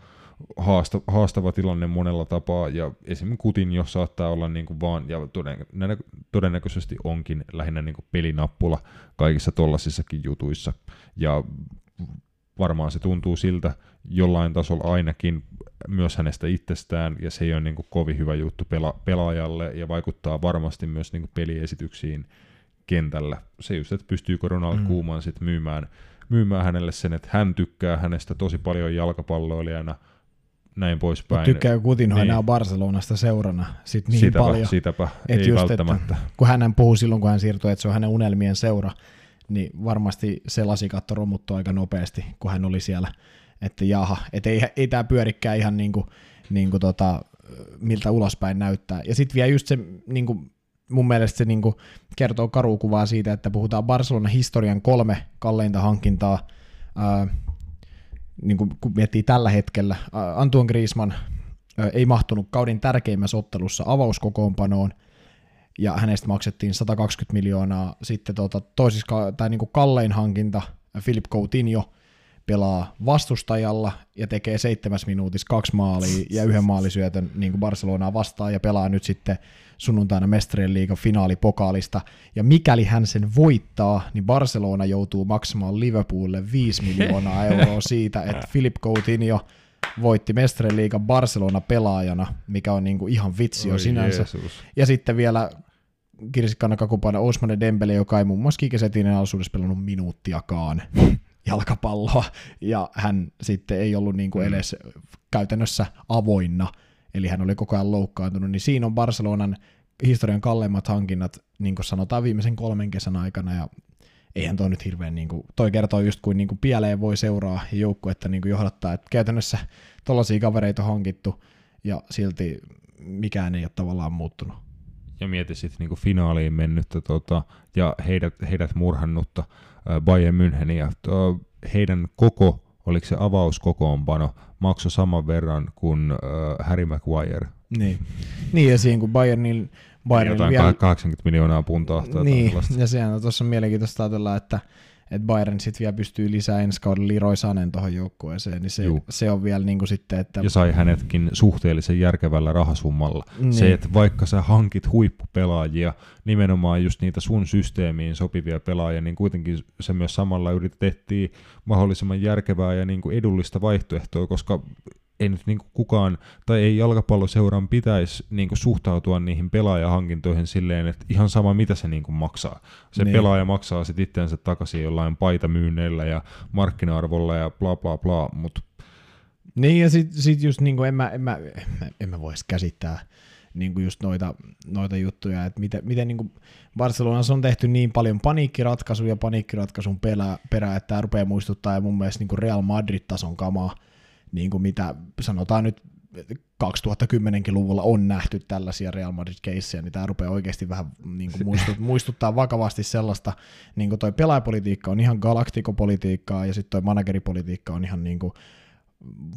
haasta, haastava tilanne monella tapaa, ja esimerkiksi Kutin, jos saattaa olla niin kuin vaan, ja todennä, todennäköisesti onkin lähinnä niin kuin pelinappula kaikissa tollasissakin jutuissa, ja varmaan se tuntuu siltä jollain tasolla ainakin myös hänestä itsestään, ja se ei ole niin kuin kovin hyvä juttu pela- pelaajalle, ja vaikuttaa varmasti myös niin kuin peliesityksiin kentällä. Se just, että pystyykö Ronald mm. Koeman sitten myymään, myymään hänelle sen, että hän tykkää hänestä tosi paljon jalkapalloilijana, näin poispäin. Tykkää Coutinho niin. enää Barcelonasta seurana sit niin sitäpä, paljon. Sitäpä, Et ei just, välttämättä. Että, kun hän puhuu silloin, kun hän siirtyi, että se on hänen unelmien seura, niin varmasti se lasikatto romuttui aika nopeasti, kun hän oli siellä, että jaha, että ei, ei tämä pyörikään ihan niin kuin, niin kuin tota, miltä ulospäin näyttää. Ja sitten vielä just se, niin kuin, mun mielestä se niin kuin, kertoo karukuvaa siitä, että puhutaan Barcelonan historian kolme kalleinta hankintaa, ää, niin kuin, kun miettii tällä hetkellä, Antoine Griezmann ää, ei mahtunut kauden tärkeimmässä ottelussa avauskokoonpanoon, ja hänestä maksettiin 120 miljoonaa. Sitten tota, toisissa, tai niin kuin kallein hankinta, Philip Coutinho, pelaa vastustajalla ja tekee seitsemäs minuutissa kaksi maalia ja yhden maalisyötön niin kuin Barcelonaa vastaan ja pelaa nyt sitten sunnuntaina Mestarien liigan finaalipokaalista. Ja mikäli hän sen voittaa, niin Barcelona joutuu maksamaan Liverpoolille 5 miljoonaa euroa siitä, että Philip Coutinho voitti Mestarien liigan Barcelona-pelaajana, mikä on niin kuin ihan vitsi jo sinänsä. Jeesus. Ja sitten vielä kirsikkana kakupana Osmane Dembele, joka ei muun muassa Kikesetinen alaisuudessa pelannut minuuttiakaan jalkapalloa, ja hän sitten ei ollut niin kuin edes käytännössä avoinna, eli hän oli koko ajan loukkaantunut, niin siinä on Barcelonan historian kalleimmat hankinnat, niin kuin sanotaan viimeisen kolmen kesän aikana, ja eihän toi nyt hirveän, niin kuin, toi kertoo just kuin, niin kuin pieleen voi seuraa ja joukkuetta niin kuin johdattaa, että käytännössä tollaisia kavereita on hankittu, ja silti mikään ei ole tavallaan muuttunut. Ja mieti sitten niinku finaaliin mennyttä tota, ja heidät, heidät murhannutta Bayern Müncheniä. Tuo, heidän koko, oliko se avauskokoonpano, maksoi saman verran kuin Harry Maguire. Niin. niin, ja siinä kun Bayernin, Bayernin Jotain vielä... 80 miljoonaa puntaa. tai Niin, ja sehän on tuossa mielenkiintoista ajatella, että, että Bayern sitten vielä pystyy lisää ensi kaudella Leroy Sanen tuohon joukkueeseen, niin se, Juu. se on vielä niin kuin sitten, että Ja sai hänetkin suhteellisen järkevällä rahasummalla. Niin. Se, että vaikka sä hankit huippupelaajia, nimenomaan just niitä sun systeemiin sopivia pelaajia, niin kuitenkin se myös samalla yritettiin mahdollisimman järkevää ja niin kuin edullista vaihtoehtoa, koska ei nyt niin kukaan, tai ei jalkapalloseuran pitäisi niin suhtautua niihin pelaajahankintoihin silleen, että ihan sama mitä se niin maksaa. Se Niin. pelaaja maksaa sitten itseänsä takaisin jollain paitamyynneillä ja markkina-arvolla ja bla bla bla, mutta Niin ja sit, sit just niin kuin en mä, en mä, en mä, en mä vois käsittää niin kuin just noita, noita juttuja, että miten, miten niin kuin Barcelonassa on tehty niin paljon paniikkiratkaisuja paniikkiratkaisun perä, perä että tämä rupeaa muistuttaa ja mun mielestä niin kuin Real Madrid-tason kamaa, niin kuin mitä sanotaan nyt 2010 luvulla on nähty tällaisia Real Madrid-keissejä, niin tämä rupeaa oikeasti vähän niin kuin muistut, muistuttaa vakavasti sellaista, niin kuin toi pelaajapolitiikka on ihan galaktikopolitiikkaa ja sitten toi manageripolitiikka on ihan niin kuin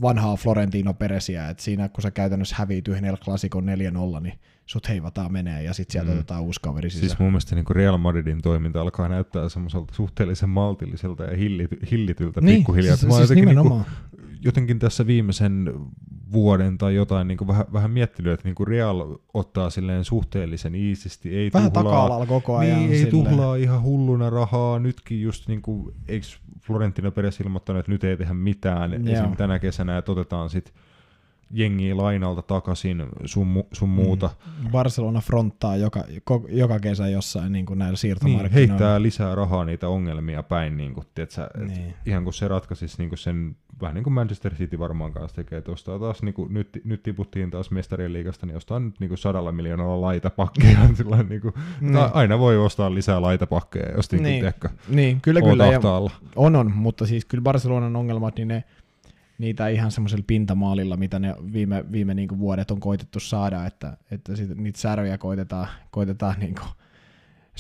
vanhaa Florentino Peresiä, että siinä kun sä käytännössä häviit yhden El Clasico 4-0, niin sut heivataan menee ja sitten sieltä Mm. otetaan uusi kaveri sisään. Siis mun mielestä niin Real Madridin toiminta alkaa näyttää semmoiselta suhteellisen maltilliselta ja hillity, hillityltä niin, pikkuhiljaa. siis, siis jotenkin, nimenomaan. niin kuin, jotenkin tässä viimeisen vuoden tai jotain niin kuin vähän, vähän miettinyt, että niin kuin Real ottaa silleen suhteellisen iisisti. Ei Vähän tuhlaa, taka-alalla koko ajan. Niin, ei silleen. tuhlaa ihan hulluna rahaa. Nytkin just niin kuin, eikö Florentino Perez ilmoittanut, että nyt ei tehdä mitään Joo. esim. tänä kesänä, että otetaan sitten jengiä lainalta takaisin sun, mu- sun muuta. Barcelona fronttaa joka, ko, joka kesä jossain niin kuin näillä Niin, siirtomarkkinoilla. heittää lisää rahaa niitä ongelmia päin, niin kuin, tiedätkö, et Niin. ihan kun se ratkaisisi niin kuin sen, vähän niin kuin Manchester City varmaan kanssa tekee, että ostaa taas, niin kuin, nyt, nyt tiputtiin taas mestarien liigasta, niin ostaa nyt niin kuin sadalla miljoonalla laitapakkeja, sillä niin kuin, Niin. niin. aina voi ostaa lisää laitapakkeja, jos niin, Niin. niin. tiedätkö, Niin, kyllä kyllä. Ja on, on, mutta siis kyllä Barcelonan ongelmat, niin ne, niitä ihan semmoisella pintamaalilla, mitä ne viime, viime niin kuin vuodet on koitettu saada, että, että sit, niitä särviä koitetaan, koitetaan niin kuin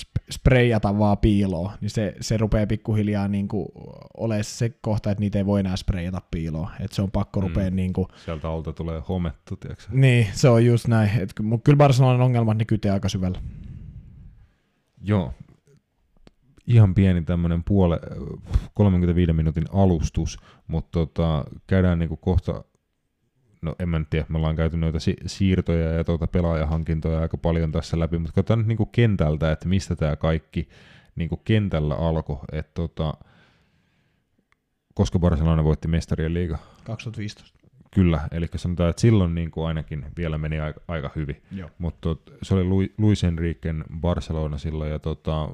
sp- spreijata vaan piiloon, niin se, se rupeaa pikkuhiljaa niin kuin olemaan se kohta, että niitä ei voi enää spreijata piiloon, että se on pakko Mm. rupea niin kuin, Sieltä alta tulee homettu, tiedätkö. niin, se on just näin, että ky- mut kyllä Barcelonan ongelmat, ne kytee aika syvällä. Joo. Ihan pieni tämmöinen puole, 35 minuutin alustus, mutta tota, käydään niinku kohta, no en mä nyt tiedä, me ollaan käyty noita si- siirtoja ja tuota pelaajahankintoja aika paljon tässä läpi, mutta katsotaan nyt niinku kentältä, että mistä tämä kaikki niinku kentällä alkoi. Että tota, koska Barcelona voitti mestarien liiga? 2015. Kyllä, eli sanotaan, että silloin niin kuin ainakin vielä meni aika, aika hyvin. Mutta se oli Luis Enriquen Barcelona silloin, ja tota,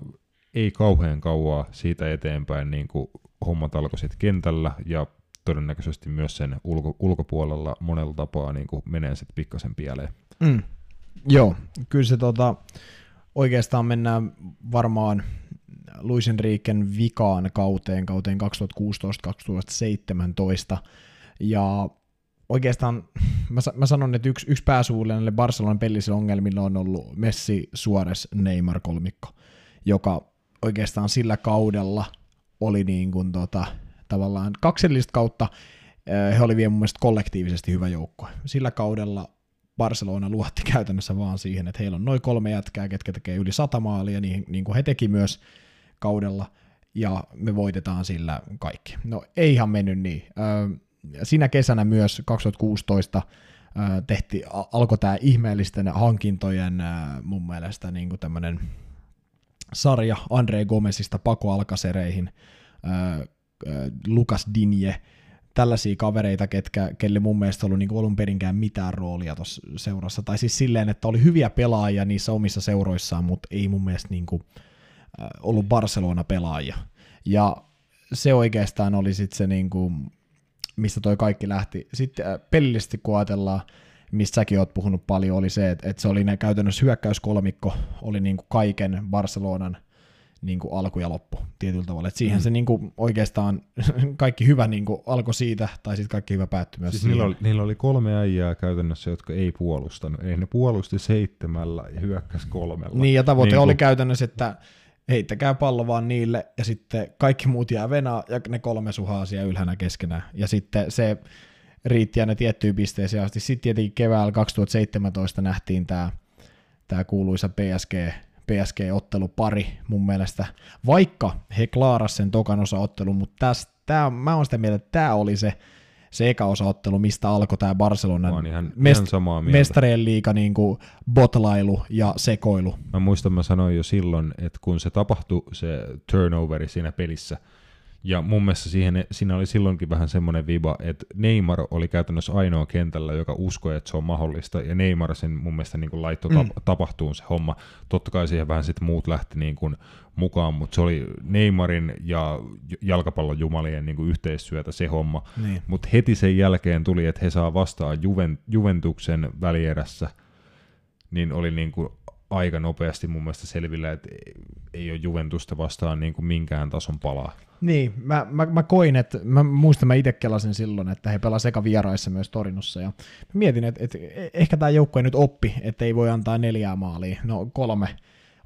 ei kauhean kauaa siitä eteenpäin niin kuin hommat alkoi kentällä, ja todennäköisesti myös sen ulko, ulkopuolella monella tapaa niin kuin menee sitten pikkasen pieleen. Mm. Joo, kyllä se tota, oikeastaan mennään varmaan Luis Enriquen vikaan kauteen, kauteen 2016-2017, ja oikeastaan mä, mä sanon, että yksi, yksi pääsuulle näille Barcelonan pellisille ongelmilla on ollut Messi, Suarez, Neymar kolmikko, joka oikeastaan sillä kaudella oli niin kuin tota, tavallaan kaksellista kautta, he oli vielä mun mielestä kollektiivisesti hyvä joukko. Sillä kaudella Barcelona luotti käytännössä vaan siihen, että heillä on noin kolme jätkää, ketkä tekee yli sata maalia, niin, niin kuin he teki myös kaudella, ja me voitetaan sillä kaikki. No ei ihan mennyt niin. Sinä kesänä myös 2016 tehti, alkoi tämä ihmeellisten hankintojen mun mielestä niin kuin tämmöinen sarja Andre Gomezista Pako Alkasereihin, Lukas Dinje, tällaisia kavereita, ketkä, kelle mun mielestä ollut niin alun perinkään mitään roolia tuossa seurassa. Tai siis silleen, että oli hyviä pelaajia niissä omissa seuroissaan, mutta ei mun mielestä niin kuin, äh, ollut Barcelona-pelaajia. Ja se oikeastaan oli sitten se, niin kuin, mistä toi kaikki lähti. Sitten äh, pelillisesti kun ajatellaan, mistä säkin oot puhunut paljon, oli se, että, että se oli ne käytännössä hyökkäyskolmikko, oli niin kuin kaiken Barcelonan niin kuin alku ja loppu tietyllä tavalla. Et siihen mm. se niin kuin oikeastaan kaikki hyvä niin kuin alkoi siitä, tai sitten kaikki hyvä päättyi myös siis niillä, oli, niillä oli kolme äijää käytännössä, jotka ei puolustanut. Ei ne puolusti seitsemällä ja hyökkäsi kolmella. Niin, ja tavoite niin oli kuin... käytännössä, että heittäkää pallo vaan niille, ja sitten kaikki muut jää venaa, ja ne kolme suhaa siellä ylhänä keskenään. Ja sitten se riitti aina tiettyyn pisteeseen asti. Sitten tietenkin keväällä 2017 nähtiin tämä tämä kuuluisa PSG PSG-ottelupari mun mielestä, vaikka he klaaras sen tokan osa-ottelun, mutta tästä, tää, mä oon sitä mieltä, että tämä oli se, se eka osaottelu, mistä alkoi tämä Barcelonan ihan, mest- ihan samaa mieltä. mestarien liiga niin kuin botlailu ja sekoilu. Mä muistan, mä sanoin jo silloin, että kun se tapahtui, se turnoveri siinä pelissä, ja mun mielestä siihen, siinä oli silloinkin vähän semmoinen viba, että Neymar oli käytännössä ainoa kentällä, joka uskoi, että se on mahdollista, ja Neymar sen mun mielestä niin kuin laittoi mm. tapahtuun se homma. Totta kai siihen vähän sitten muut lähti niin kuin mukaan, mutta se oli Neymarin ja jalkapallon jumalien niin kuin yhteistyötä se homma. Niin. Mutta heti sen jälkeen tuli, että he saa vastaan Juven, Juventuksen välierässä, niin oli niin kuin aika nopeasti mun mielestä selvillä, että ei ole Juventusta vastaan niin kuin minkään tason palaa. Niin, mä, mä, mä koin, että mä muistan, mä itse kelasin silloin, että he pelasivat eka vieraissa myös Torinossa, ja mietin, että, että ehkä tämä joukkue nyt oppi, että ei voi antaa neljää maalia, no kolme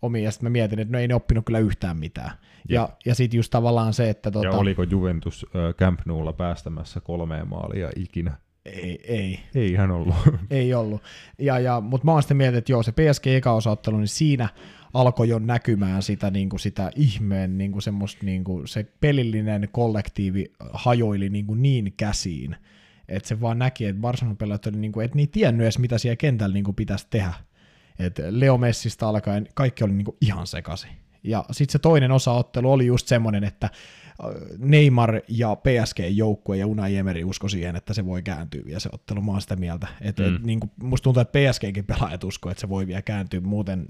omiin, ja sitten mä mietin, että no ei ne oppinut kyllä yhtään mitään. Ja, ja, ja sitten just tavallaan se, että... Tota, ja oliko Juventus äh, Camp Noulla päästämässä kolmeen maalia ikinä? Ei, ei. Ei ihan ollut. ei ollut. Ja, ja, mutta mä oon sitten mieltä, että joo, se PSG eka osaottelu, niin siinä alkoi jo näkymään sitä, niin kuin sitä ihmeen, niin kuin semmoista, niin kuin se pelillinen kollektiivi hajoili niin, kuin niin käsiin, että se vaan näki, että Barcelona pelaajat oli, niin kuin, että niin tiennyt edes, mitä siellä kentällä niin kuin pitäisi tehdä. Et Leo Messistä alkaen kaikki oli niin kuin ihan sekaisin. Ja sitten se toinen osaottelu oli just semmoinen, että Neymar ja PSG-joukkue ja Unai Emery usko siihen, että se voi kääntyä vielä se ottelu. Mä oon sitä mieltä. Et, mm. et, niin kuin, musta tuntuu, että PSGkin pelaajat usko, että se voi vielä kääntyä. Muuten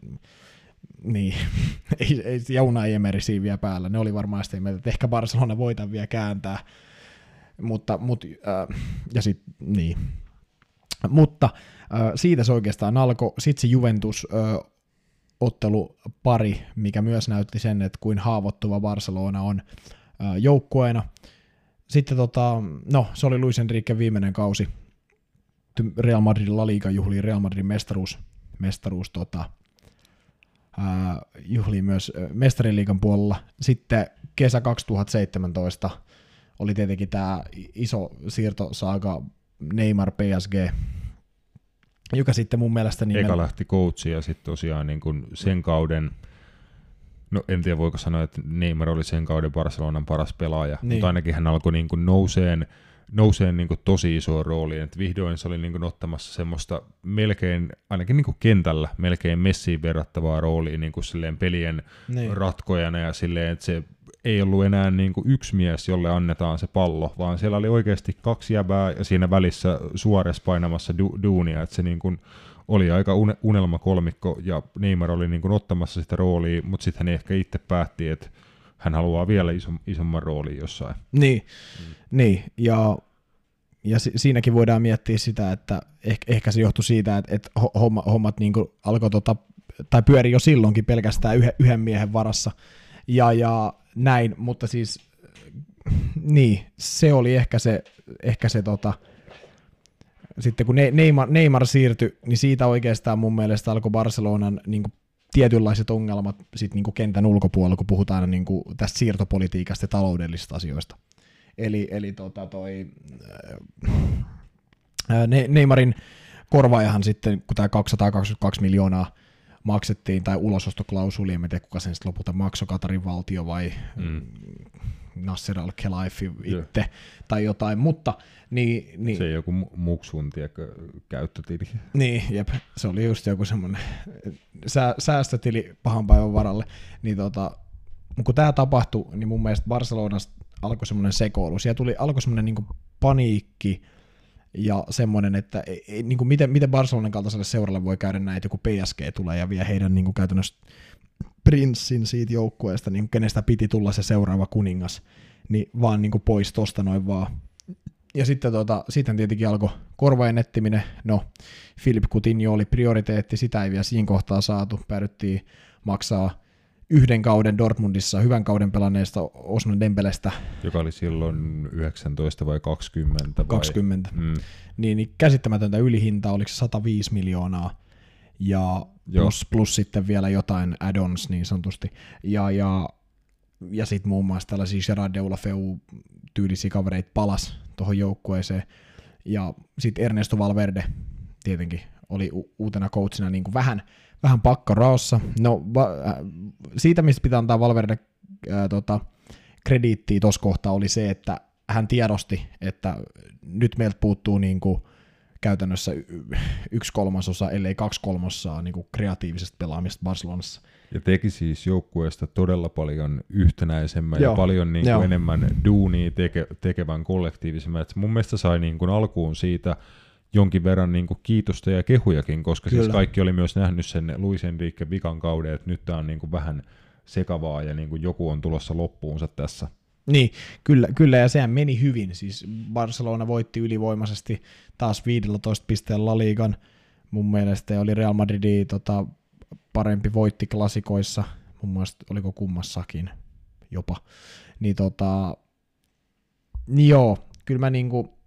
niin, ei, ei ja Unai Emery siinä vielä päällä. Ne oli varmaan sitä mieltä, että ehkä Barcelona voitaan vielä kääntää. Mutta, mut, äh, ja sit, niin. Mutta äh, siitä se oikeastaan alkoi. Sitten se Juventus äh, ottelupari, mikä myös näytti sen, että kuin haavoittuva Barcelona on joukkueena. Sitten tota, no, se oli Luis Enrique viimeinen kausi. Real Madridin La Liga juhlii Real Madridin mestaruus, mestaruus tota, ää, juhlii myös mestariliigan puolella. Sitten kesä 2017 oli tietenkin tämä iso siirtosaaga Neymar PSG, joka sitten mun mielestä... Niin Eka lähti coachi ja sitten tosiaan niin kuin sen kauden, no en tiedä voiko sanoa, että Neymar oli sen kauden Barcelonan paras pelaaja, niin. mutta ainakin hän alkoi niin kuin nouseen nousee niin kuin tosi iso rooli, että vihdoin se oli niin kuin ottamassa semmoista melkein, ainakin niin kuin kentällä, melkein messiin verrattavaa roolia niin kuin silleen pelien niin. ratkojana ja silleen, että se ei ollut enää niin kuin yksi mies, jolle annetaan se pallo, vaan siellä oli oikeasti kaksi jäbää ja siinä välissä suores painamassa du- duunia, että se niin kuin oli aika unelmakolmikko ja Neymar oli niin kuin ottamassa sitä roolia, mutta sitten hän ehkä itse päätti, että hän haluaa vielä iso, isomman roolin jossain. Niin, mm. niin. ja, ja si- siinäkin voidaan miettiä sitä, että ehkä, ehkä se johtui siitä, että, että homma, hommat niin alkoi tota, tai pyöri jo silloinkin pelkästään yhden, yhden miehen varassa, ja, ja näin, mutta siis niin, se oli ehkä se, ehkä se tota, sitten kun Neymar, Neymar siirtyi, niin siitä oikeastaan mun mielestä alkoi Barcelonan niin kuin tietynlaiset ongelmat sit niin kuin kentän ulkopuolella, kun puhutaan niin kuin tästä siirtopolitiikasta ja taloudellisista asioista. Eli, eli tota toi, ää, Neymarin korvaajahan sitten, kun tämä 222 miljoonaa maksettiin, tai ulosostoklausuli, en tiedä kuka sen sitten lopulta maksoi, Katarin valtio vai mm. Nasser al-Khelaifi itse yeah. tai jotain, mutta niin, niin, se ei joku muksun tiedätkö, käyttötili. Niin, jep, se oli just joku semmoinen sää, säästötili pahan päivän varalle. Niin tota, kun tämä tapahtui, niin mun mielestä Barcelonasta alkoi semmoinen sekoilu. Siellä tuli, alkoi semmoinen niin paniikki ja semmoinen, että ei, niin kuin miten, miten Barcelonan kaltaiselle seuralle voi käydä näin, että joku PSG tulee ja vie heidän niin kuin käytännössä prinssin siitä joukkueesta, niin kenestä piti tulla se seuraava kuningas, niin vaan niin kuin pois tosta noin vaan. Ja sitten, tota, sitten tietenkin alkoi korvajen ettiminen. No, Philip Coutinho oli prioriteetti, sitä ei vielä siinä kohtaa saatu. Päädyttiin maksaa yhden kauden Dortmundissa hyvän kauden pelanneesta Osman Dembelestä. Joka oli silloin 19 vai 20? Vai? 20. Mm. Niin, niin käsittämätöntä ylihinta, oliko se 105 miljoonaa ja plus, plus sitten vielä jotain add-ons niin sanotusti. Ja, ja, ja sitten muun muassa tällaisia Gerard Deulafeu tyylisiä kavereita palas tuohon joukkueeseen. Ja sitten Ernesto Valverde tietenkin oli u- uutena coachina niin kuin vähän, vähän pakkoraossa. No va- äh, siitä, mistä pitää antaa Valverde äh, tota, krediittiä tuossa kohtaa, oli se, että hän tiedosti, että nyt meiltä puuttuu niin kuin käytännössä yksi kolmasosa, ellei kaksi kolmasosaa niin kreatiivisesta pelaamista Barcelonassa. Ja teki siis joukkueesta todella paljon yhtenäisemmän Joo. ja paljon niin kuin enemmän duunia teke, tekevän kollektiivisemman. Et mun mielestä sai niin kuin alkuun siitä jonkin verran niin kuin kiitosta ja kehujakin, koska siis Kyllä. siis kaikki oli myös nähnyt sen Luis Enrique vikan kauden, että nyt tämä on niin kuin vähän sekavaa ja niin kuin joku on tulossa loppuunsa tässä. Niin, kyllä, kyllä, ja sehän meni hyvin. Siis Barcelona voitti ylivoimaisesti taas 15 pisteen La Ligan. Mun mielestä oli Real Madridi tota, parempi voitti klasikoissa, mun mielestä oliko kummassakin jopa. Niin tota, niin joo, kyllä mä niinku,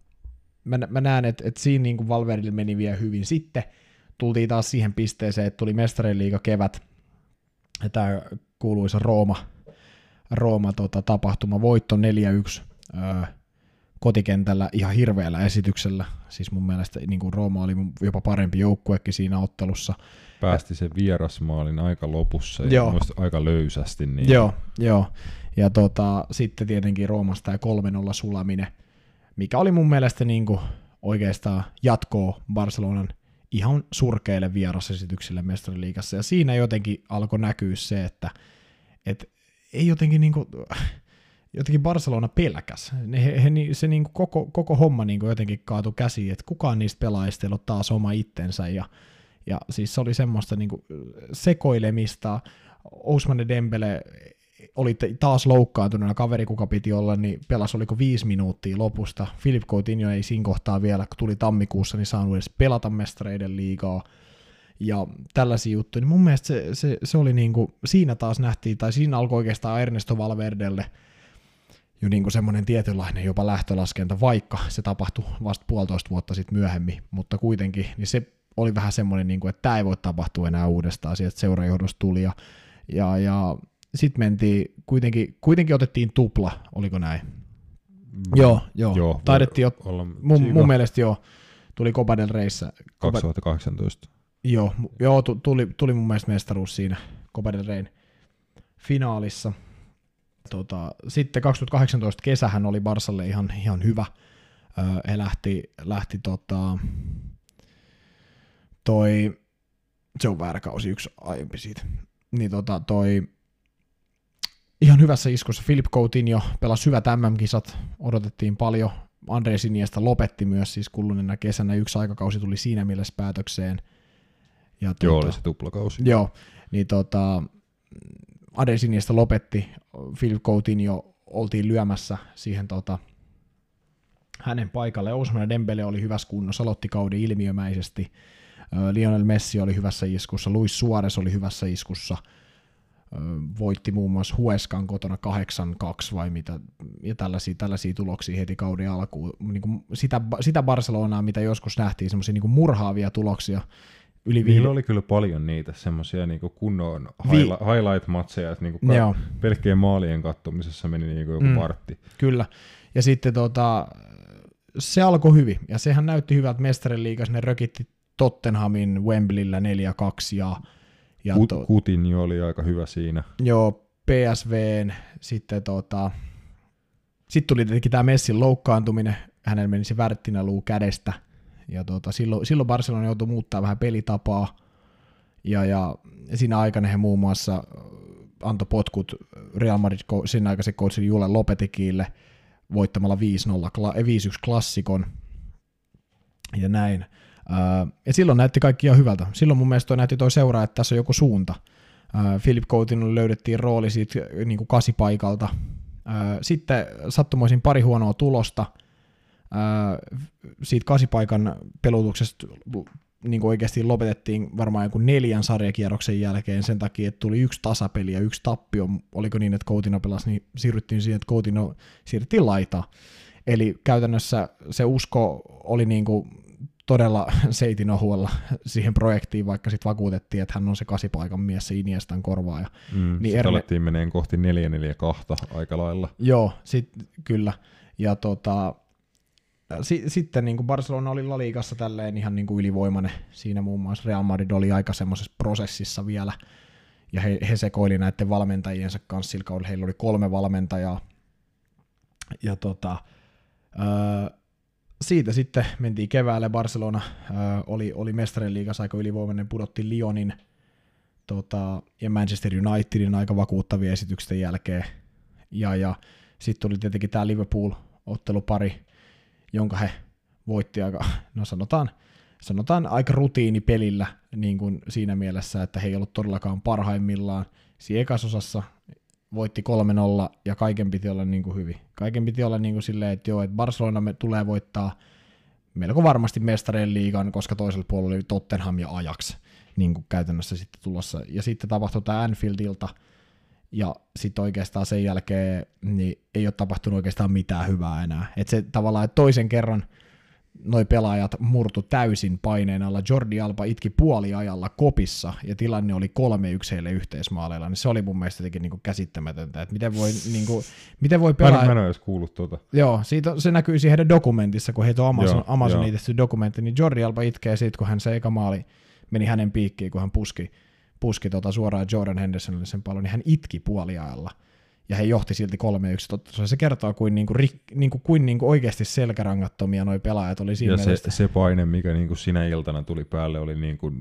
mä, mä näen, että et siinä niinku Valverille meni vielä hyvin. Sitten tultiin taas siihen pisteeseen, että tuli mestarien liiga kevät, tämä kuuluisa Rooma, Rooma tota, tapahtuma, voitto 4-1 öö, kotikentällä ihan hirveällä esityksellä. Siis mun mielestä niin kuin Rooma oli jopa parempi joukkuekin siinä ottelussa. Päästi sen vierasmaalin aika lopussa ja joo. aika löysästi. Niin... Joo, joo. Ja tota, sitten tietenkin Roomasta ja 3-0 sulaminen, mikä oli mun mielestä niin kuin oikeastaan jatkoa Barcelonan ihan surkeille vierasesityksille mestariliigassa. Ja siinä jotenkin alkoi näkyä se, että, että ei jotenkin niin kuin, jotenkin Barcelona pelkäs. He, he, se niin kuin koko, koko homma niin kuin jotenkin kaatui käsiin, että kukaan niistä pelaajista ei taas oma itsensä. Ja, ja siis se oli semmoista niin kuin sekoilemista. Ousmane Dembele oli taas loukkaantuneena, kaveri kuka piti olla, niin pelasi oliko viisi minuuttia lopusta. Philip Coutinho ei siinä kohtaa vielä, kun tuli tammikuussa, niin saanut edes pelata mestareiden liigaa ja tällaisia juttuja, niin mun mielestä se, se, se oli niin kuin, siinä taas nähtiin, tai siinä alkoi oikeastaan Ernesto Valverdelle jo niin kuin semmoinen tietynlainen jopa lähtölaskenta, vaikka se tapahtui vasta puolitoista vuotta sitten myöhemmin, mutta kuitenkin, niin se oli vähän semmoinen, niin kuin, että tämä ei voi tapahtua enää uudestaan, sieltä seurajohdosta tuli, ja, ja, ja sitten mentiin, kuitenkin, kuitenkin otettiin tupla, oliko näin? Mm. Joo, joo, joo taidettiin olla mun, mun mielestä joo, tuli Copa del Reissä. 2018. Joo, joo tuli, tuli mun mielestä mestaruus siinä Copa del Reyn finaalissa. Tota, sitten 2018 kesähän oli Barsalle ihan, ihan hyvä. he lähti, lähti tota, toi, se on väärä kausi, yksi aiempi siitä, niin tota, toi, ihan hyvässä iskussa. Philip Coutinho pelasi hyvät MM-kisat, odotettiin paljon. Andre Siniesta lopetti myös siis kuluneena kesänä. Yksi aikakausi tuli siinä mielessä päätökseen. Ja tuota, joo, oli se tuplakausi. Joo, niin tota, Andre Siniesta lopetti. Philip Coutinho oltiin lyömässä siihen tota, hänen paikalle. Ousmane Dembele oli hyvässä kunnossa, aloitti kauden ilmiömäisesti. Lionel Messi oli hyvässä iskussa, Luis Suarez oli hyvässä iskussa – voitti muun muassa Hueskan kotona 8-2 vai mitä, ja tällaisia, tällaisia tuloksia heti kauden alkuun. Niin kuin sitä, sitä Barcelonaa, mitä joskus nähtiin, semmoisia niin murhaavia tuloksia. Yli Niillä oli kyllä paljon niitä semmoisia niin kunnon Vi- highlight-matseja, että niin kuin ka- pelkkien maalien kattomisessa meni niin kuin joku mm, vartti. Kyllä, ja sitten tota, se alkoi hyvin, ja sehän näytti hyvältä mestarin liigas, ne rökitti Tottenhamin Wembleyllä 4-2, ja ja Kut, to, Kutin jo oli aika hyvä siinä. Joo, PSVn sitten tota, sitten tuli tietenkin tämä Messin loukkaantuminen, hänellä meni se värttinäluu kädestä, ja tota, silloin, silloin Barcelona joutui muuttaa vähän pelitapaa, ja, ja siinä aikana he muun muassa antoi potkut Real Madrid sen aikaisen coachin Jule Lopetekille voittamalla 5-0, 5-1 klassikon, ja näin. Ja silloin näytti kaikki ihan hyvältä. Silloin mun mielestä toi näytti toi seuraa, että tässä on joku suunta. Philip Coutinho löydettiin rooli siitä niin kuin kasipaikalta. Sitten sattumoisin pari huonoa tulosta. Siitä kasipaikan pelutuksesta niin kuin oikeasti lopetettiin varmaan joku neljän sarjakierroksen jälkeen sen takia, että tuli yksi tasapeli ja yksi tappio. Oliko niin, että Coutinho pelasi, niin siirryttiin siihen, että Coutinho siirrettiin laita. Eli käytännössä se usko oli niin kuin todella seitin ohuella siihen projektiin, vaikka sitten vakuutettiin, että hän on se kasipaikan mies, se Iniestan korvaaja. Mm, niin sitten Erne... alettiin meneen kohti 4-4-2 aika lailla. Joo, sit, kyllä. Ja tota, si, sitten niin kuin Barcelona oli La Ligassa tälleen ihan niin kuin ylivoimainen. Siinä muun muassa Real Madrid oli aika semmoisessa prosessissa vielä, ja he, he sekoili näiden valmentajiensa kanssa sillä kaudella. Heillä oli kolme valmentajaa, ja tota, öö, siitä sitten mentiin keväälle, Barcelona äh, oli, oli mestarien liigassa aika ylivoimainen, pudotti Lyonin tota, ja Manchester Unitedin aika vakuuttavia esityksen jälkeen. Ja, ja sitten tuli tietenkin tämä Liverpool-ottelupari, jonka he voitti aika, no sanotaan, sanotaan aika rutiinipelillä niin kuin siinä mielessä, että he ei ollut todellakaan parhaimmillaan. Siinä ekasosassa voitti 3-0 ja kaiken piti olla niin kuin hyvin. Kaiken piti olla niin kuin silleen, että joo, että Barcelona me tulee voittaa melko varmasti mestareen liigan, koska toisella puolella oli Tottenham ja Ajax niin kuin käytännössä sitten tulossa. Ja sitten tapahtui tämä Anfieldilta, ja sitten oikeastaan sen jälkeen niin ei ole tapahtunut oikeastaan mitään hyvää enää. Et se tavallaan, että toisen kerran – noi pelaajat murtu täysin paineen alla. Jordi Alba itki puoliajalla kopissa ja tilanne oli 3-1 heille yhteismaaleilla, niin se oli mun mielestä jotenkin niin käsittämätöntä, että miten voi, niin kuin, miten voi pelaa... Mä en ole kuullut tuota. Joo, siitä, se näkyy siinä heidän dokumentissa, kun heitä on Amazon, joo, Amazon tehty dokumentti, niin Jordi Alba itkee siitä, kun hän se eka maali meni hänen piikkiin, kun hän puski, puski tota suoraan Jordan Hendersonille sen pallon, niin hän itki puoliajalla ja he johti silti 3-1. Se kertoo, kuin, niinku, niinku, kuin niinku oikeasti selkärangattomia noi pelaajat oli siinä Ja se, se paine, mikä niinku sinä iltana tuli päälle, oli, niinku,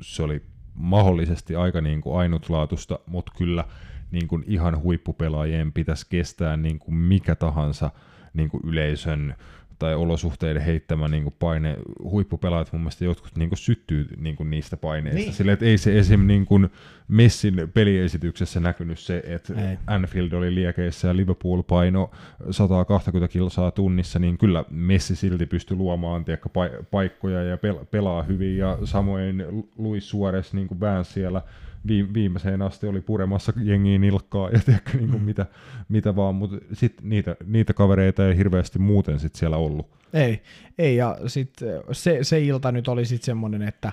se oli mahdollisesti aika niinku ainutlaatusta, mutta kyllä niinku ihan huippupelaajien pitäisi kestää niinku mikä tahansa niinku yleisön tai olosuhteiden heittämä niin kuin paine. Huippupelaajat mun mielestä jotkut niin kuin syttyy niin kuin niistä paineista. Niin. Sille, että ei se esim. Niin kuin Messin peliesityksessä näkynyt se, että ei. Anfield oli liekeissä ja Liverpool paino 120 kilsaa tunnissa, niin kyllä Messi silti pystyi luomaan tiedäkö, paikkoja ja pelaa hyvin ja samoin Luis Suarez niin kuin siellä viimeiseen asti oli puremassa jengiin nilkkaa ja tiedätkö, niin kuin mm. mitä, mitä vaan, mutta sitten niitä, niitä kavereita ei hirveästi muuten sit siellä ollut. Ei, ei ja sitten se, se ilta nyt oli sitten semmoinen, että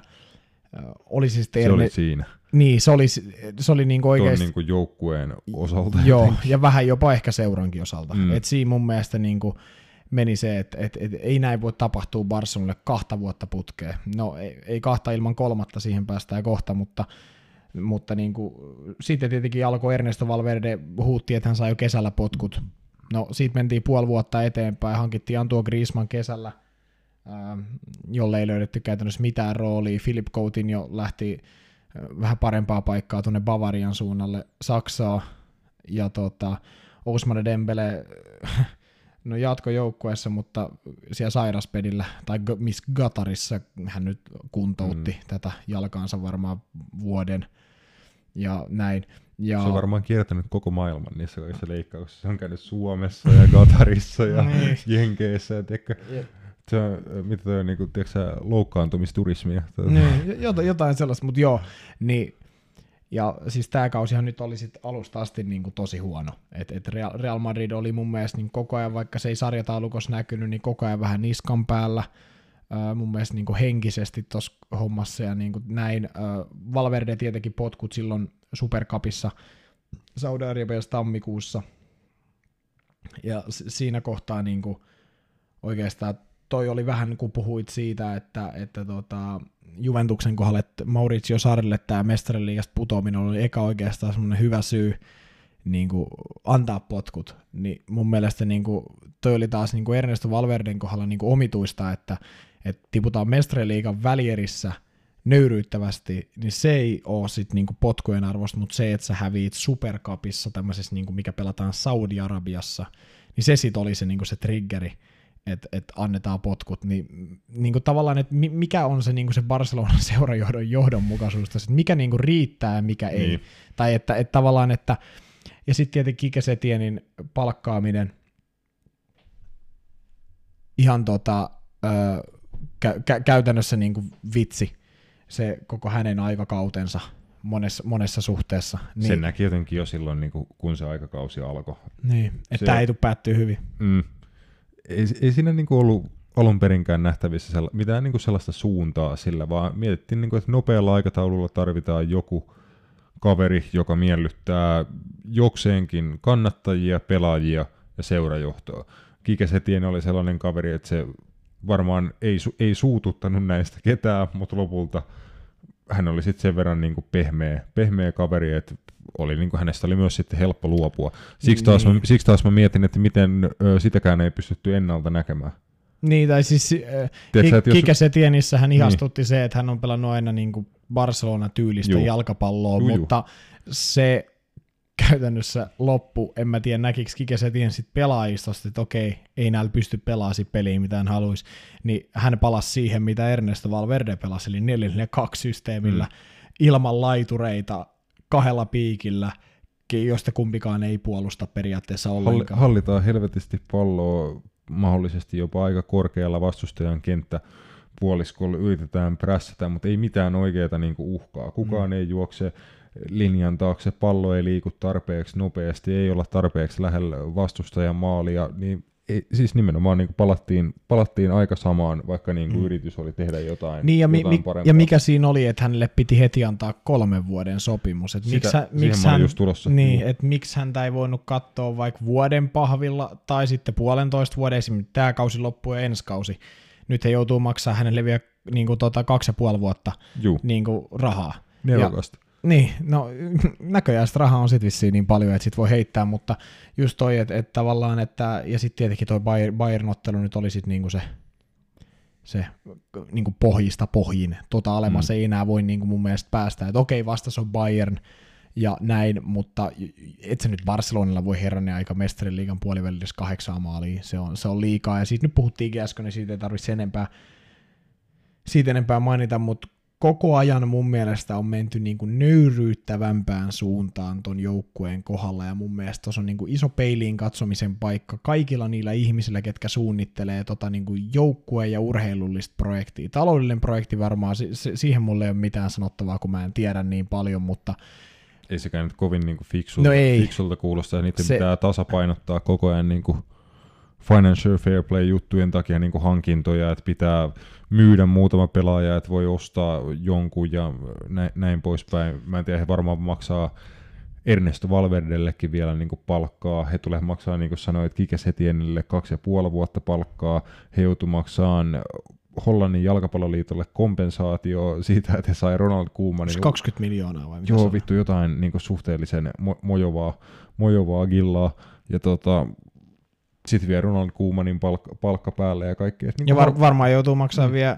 oli siis Se oli siinä. Niin, se oli, se oli niinku oikeasti... Niinku joukkueen osalta. Joo, jotenkin. ja vähän jopa ehkä seurankin osalta. Mm. Et siinä mun mielestä niinku meni se, että et, et, ei näin voi tapahtua Barcelonalle kahta vuotta putkeen. No ei, ei kahta ilman kolmatta, siihen päästään kohta, mutta mutta niin kuin, sitten tietenkin alkoi Ernesto Valverde huutti, että hän sai jo kesällä potkut, No siitä mentiin puoli vuotta eteenpäin, hankittiin Antua Griezmann kesällä, ää, jolle ei löydetty käytännössä mitään roolia. Philip Coutinho lähti vähän parempaa paikkaa tuonne Bavarian suunnalle Saksaa, ja tota, Ousmane Dembele no jatkojoukkueessa, mutta siellä sairaspedillä, tai Miss Gatarissa hän nyt kuntoutti mm. tätä jalkaansa varmaan vuoden, ja näin. Ja... Se on varmaan kiertänyt koko maailman niissä kaikissa leikkauksissa. Se on käynyt Suomessa ja Gatarissa ja niin. Jenkeissä. Ja tiedätkö, se on, mitä toi on, niin kuin, tiedätkö, loukkaantumisturismia. Niin, jotain sellaista, mutta joo, niin ja siis tämä kausihan nyt oli sit alusta asti niin kuin tosi huono. Et, et Real Madrid oli mun mielestä niin koko ajan, vaikka se ei sarjataulukossa näkynyt, niin koko ajan vähän niskan päällä. Äh, mun mielestä niin kuin henkisesti tuossa hommassa ja niin kuin näin. Äh, Valverde tietenkin potkut silloin Supercupissa Saudi-Arabiassa tammikuussa. Ja siinä kohtaa niin kuin oikeastaan toi oli vähän kuin puhuit siitä, että, että tota, Juventuksen kohdalle, että Maurizio Sarille tämä mestariliigasta putoaminen oli eka oikeastaan semmoinen hyvä syy niin kuin antaa potkut, niin mun mielestä niin kuin, toi oli taas niin kuin Ernesto Valverden kohdalla niin kuin omituista, että, että tiputaan mestariliigan välierissä nöyryyttävästi, niin se ei ole sit niinku potkujen arvosta, mutta se, että sä häviit Supercupissa tämmöisessä, niinku, mikä pelataan Saudi-Arabiassa, niin se sit oli se, niinku se triggeri, että et annetaan potkut, niin, niin kuin tavallaan, että mikä on se, niin kuin se Barcelonan seurajohdon johdonmukaisuus, että mikä niin kuin riittää ja mikä ei. Niin. Tai että, että tavallaan, että ja sitten tietenkin Kikesetienin palkkaaminen ihan tota, ö, kä- kä- käytännössä niin kuin vitsi, se koko hänen aikakautensa monessa, monessa suhteessa. Niin, Sen näki jotenkin jo silloin, niin kuin, kun se aikakausi alkoi. Niin, että tämä ei tule päättyä hyvin. Mm, ei, ei siinä niin kuin ollut alun perinkään nähtävissä sella, mitään niin kuin sellaista suuntaa sillä, vaan mietittiin, niin kuin, että nopealla aikataululla tarvitaan joku kaveri, joka miellyttää jokseenkin kannattajia, pelaajia ja seurajohtoa. Kike Setien oli sellainen kaveri, että se varmaan ei, ei suututtanut näistä ketään, mutta lopulta hän oli sitten sen verran niin kuin pehmeä, pehmeä kaveri, että oli, niin kuin hänestä oli myös sitten helppo luopua. Siksi taas, niin. mä, siksi taas mä mietin, että miten ö, sitäkään ei pystytty ennalta näkemään. Niin, tai siis äh, Kikesetienissä hän ihastutti niin. se, että hän on pelannut aina niin kuin Barcelona-tyylistä Juh. jalkapalloa, Juh, mutta se käytännössä loppu, en mä tiedä näkikö Kikesetien sitten pelaajistosta, että okei, ei näillä pysty pelaamaan peliä, mitä hän haluaisi, niin hän palasi siihen, mitä Ernesto Valverde pelasi, eli 4-4-2 systeemillä, mm. ilman laitureita, kahdella piikillä, josta kumpikaan ei puolusta periaatteessa ollenkaan. Hallitaan helvetisti palloa mahdollisesti jopa aika korkealla vastustajan kenttä puoliskolla yritetään prässätä, mutta ei mitään oikeaa niin uhkaa. Kukaan mm. ei juokse linjan taakse, pallo ei liiku tarpeeksi nopeasti, ei olla tarpeeksi lähellä vastustajan maalia, niin ei, siis nimenomaan niin kuin palattiin, palattiin aika samaan, vaikka niin kuin mm. yritys oli tehdä jotain, niin ja, jotain mi, ja mikä siinä oli, että hänelle piti heti antaa kolmen vuoden sopimus. Että Sitä, miksi, hän, miksi hän, just tulossa. Niin, mm. että miksi häntä ei voinut katsoa vaikka vuoden pahvilla tai sitten puolentoista vuoden, esimerkiksi tämä kausi loppuu ja ensi kausi. Nyt he joutuu maksaa hänelle vielä niin kuin, tota, kaksi ja puoli vuotta niin kuin, rahaa. Nerokasta. Niin, no näköjään sitä rahaa on sitten vissiin niin paljon, että sit voi heittää, mutta just toi, että et tavallaan, että, ja sitten tietenkin toi Bayern-ottelu nyt oli sitten niinku se, se niinku pohjista pohjin, tota alemmas mm. ei enää voi niinku mun mielestä päästä, että okei, vastas on Bayern ja näin, mutta et se nyt Barcelonilla voi herranen aika mestarin liigan puolivälissä kahdeksan maalia, se on, se on liikaa, ja siitä nyt puhuttiinkin äsken, niin siitä ei tarvitse enempää, siitä enempää mainita, mutta koko ajan mun mielestä on menty niin kuin nöyryyttävämpään suuntaan ton joukkueen kohdalla, ja mun mielestä tuossa on niin kuin iso peiliin katsomisen paikka kaikilla niillä ihmisillä, ketkä suunnittelee tota niin kuin joukkue- ja urheilullista projektia. Taloudellinen projekti varmaan, siihen mulle ei ole mitään sanottavaa, kun mä en tiedä niin paljon, mutta ei sekään nyt kovin niin kuin fiksulta, no ei. fiksulta kuulosta, ja niiden se, pitää tasapainottaa koko ajan niin kuin financial fair play juttujen takia niin kuin hankintoja, että pitää myydä muutama pelaaja, että voi ostaa jonkun ja näin, näin poispäin. Mä en tiedä, he varmaan maksaa Ernesto Valverdellekin vielä niin kuin palkkaa. He tulee maksaa, niin kuin sanoit, Kike Setienille kaksi ja puoli vuotta palkkaa. He joutuu maksamaan Hollannin jalkapalloliitolle kompensaatio siitä, että he sai Ronald Koemanin. 20 miljoonaa vai mitä Joo, vittu jotain niin kuin suhteellisen mo- mojovaa, mojovaa gillaa. Ja tota, sitten vielä Ronald Koemanin palkka, palkka päälle ja kaikki. Niin ja var, varmaan joutuu maksamaan mm. vielä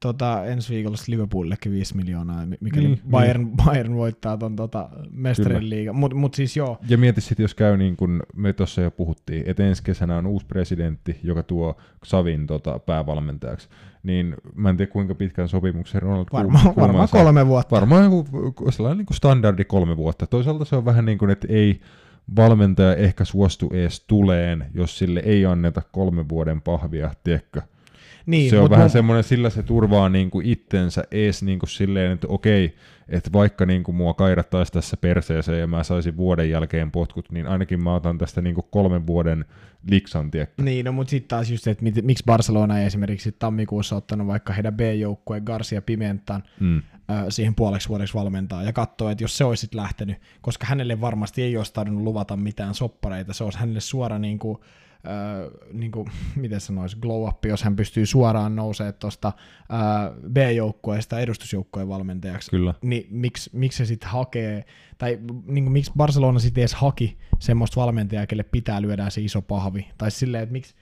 tota, ensi viikolla Liverpoolillekin 5 miljoonaa, mikäli niin, Bayern, niin. Bayern voittaa ton tota, mestarien liiga. Mutta mut siis joo. Ja mieti sitten, jos käy niin kuin me tuossa jo puhuttiin, että ensi kesänä on uusi presidentti, joka tuo Savin tota, päävalmentajaksi. Niin mä en tiedä kuinka pitkän sopimuksen Ronald Varmaan Koeman varma kolme vuotta. Varmaan joku sellainen niin kuin standardi kolme vuotta. Toisaalta se on vähän niin kuin, että ei valmentaja ehkä suostu edes tuleen, jos sille ei anneta kolme vuoden pahvia, tiedätkö? Niin, se on vähän mun... semmoinen, sillä se turvaa niin kuin itsensä ees niin kuin silleen, että okei, että vaikka niin kuin mua kairattaisi tässä perseeseen ja mä saisin vuoden jälkeen potkut, niin ainakin mä otan tästä niin kuin kolmen vuoden liksan, tiekkä. Niin, no mutta sitten taas just että miksi Barcelona ei esimerkiksi tammikuussa ottanut vaikka heidän B-joukkueen Garcia Pimentan mm. Siihen puoleksi vuodeksi valmentaa ja katsoa, että jos se olisi lähtenyt, koska hänelle varmasti ei olisi tarvinnut luvata mitään soppareita, se olisi hänelle suora niin kuin, äh, niin kuin, miten sanoisi, glow up, jos hän pystyy suoraan nousemaan tuosta äh, B-joukkueesta edustusjoukkueen valmentajaksi, Kyllä. niin miksi, miksi se sitten hakee, tai niin kuin, miksi Barcelona sitten edes haki semmoista valmentajaa, kelle pitää lyödä se iso pahvi, tai silleen, että miksi,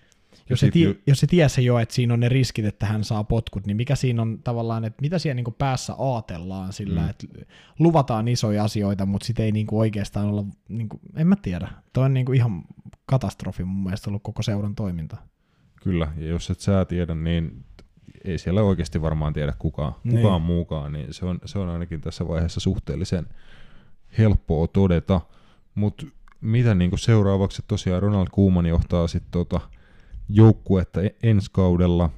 jos se, tie, jos se tiesi jo, että siinä on ne riskit, että hän saa potkut, niin mikä siinä on tavallaan, että mitä siellä niin päässä aatellaan sillä, mm. että luvataan isoja asioita, mutta sitten ei niin oikeastaan olla, niin kuin, en mä tiedä, toi on niin ihan katastrofi mun mielestä ollut koko seuran toiminta. Kyllä, ja jos et sä tiedä, niin ei siellä oikeasti varmaan tiedä kukaan, kukaan niin. muukaan, niin se on, se on ainakin tässä vaiheessa suhteellisen helppoa todeta. Mutta mitä niin seuraavaksi tosiaan Ronald Koeman johtaa sitten tota joukkuetta e- ensi kaudella.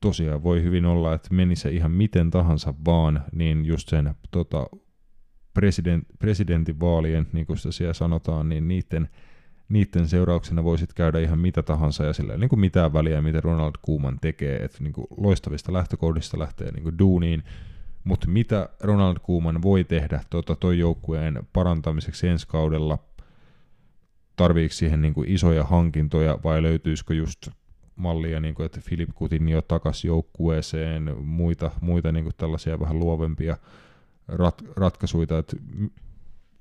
Tosiaan voi hyvin olla, että meni se ihan miten tahansa vaan, niin just sen tota, president, presidentinvaalien, niin kuin sitä siellä sanotaan, niin niiden – niiden seurauksena voisit käydä ihan mitä tahansa ja sillä ei niin kuin mitään väliä, mitä Ronald Koeman tekee, että niin kuin loistavista lähtökohdista lähtee niin kuin duuniin, mutta mitä Ronald Koeman voi tehdä tuota, toi joukkueen parantamiseksi ensi kaudella, tarviiko siihen niin kuin isoja hankintoja vai löytyisikö just mallia, niin kuin, että Filip jo takaisin joukkueeseen, muita, muita niin kuin tällaisia vähän luovempia rat, ratkaisuja, että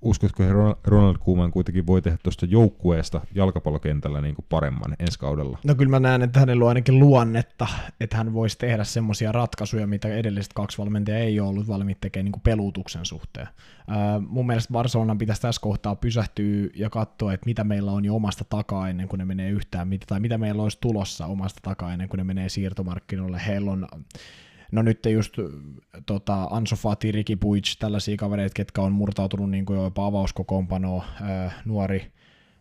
uskotko, että Ronald Koeman kuitenkin voi tehdä tuosta joukkueesta jalkapallokentällä niin kuin paremman ensi kaudella? No kyllä mä näen, että hänellä on ainakin luonnetta, että hän voisi tehdä semmoisia ratkaisuja, mitä edelliset kaksi valmentajaa ei ole ollut valmiit tekemään niin kuin pelutuksen suhteen. Äh, mun mielestä Barcelonan pitäisi tässä kohtaa pysähtyä ja katsoa, että mitä meillä on jo omasta takaa ennen kuin ne menee yhtään, tai mitä meillä olisi tulossa omasta takaa ennen kuin ne menee siirtomarkkinoille. Heillä on No nyt just tota, Anso Fati, Ricky Puig, tällaisia kavereita, ketkä on murtautunut niin kuin jopa avauskokoonpanoa, äh, nuori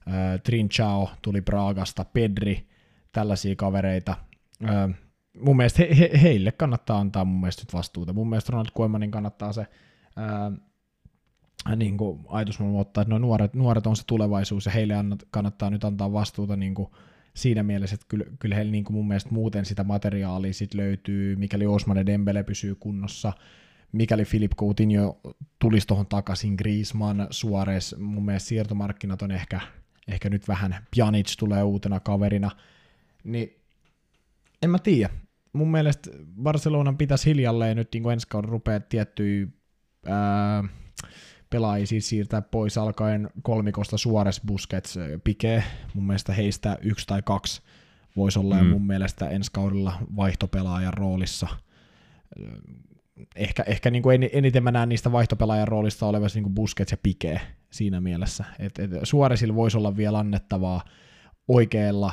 äh, Trinchao tuli Praagasta, Pedri, tällaisia kavereita. Äh, mun mielestä he, he, heille kannattaa antaa mun mielestä vastuuta. Mun mielestä Ronald Koemanin kannattaa se äh, niin kuin ajatusmaailma ottaa, että no nuoret, nuoret on se tulevaisuus ja heille annat, kannattaa nyt antaa vastuuta niin kuin, siinä mielessä, että kyllä, kyllä heillä niin kuin mun mielestä muuten sitä materiaalia sit löytyy, mikäli Osmane Dembele pysyy kunnossa, mikäli Filip Coutinho tulisi tuohon takaisin, Griezmann, Suarez, mun mielestä siirtomarkkinat on ehkä, ehkä nyt vähän, Pjanic tulee uutena kaverina, niin en mä tiedä. Mun mielestä Barcelonan pitäisi hiljalleen nyt niin ensi kauden rupeaa tiettyä ää, pelaajia siis siirtää pois alkaen kolmikosta Suores, Busquets, Pike. Mun mielestä heistä yksi tai kaksi voisi olla mm. mun mielestä ensi kaudella vaihtopelaajan roolissa. Ehkä, ehkä niin kuin eniten mä näen niistä vaihtopelaajan roolista olevassa niin Busquets ja Pike siinä mielessä. Et, et Suoresilla voisi olla vielä annettavaa oikealla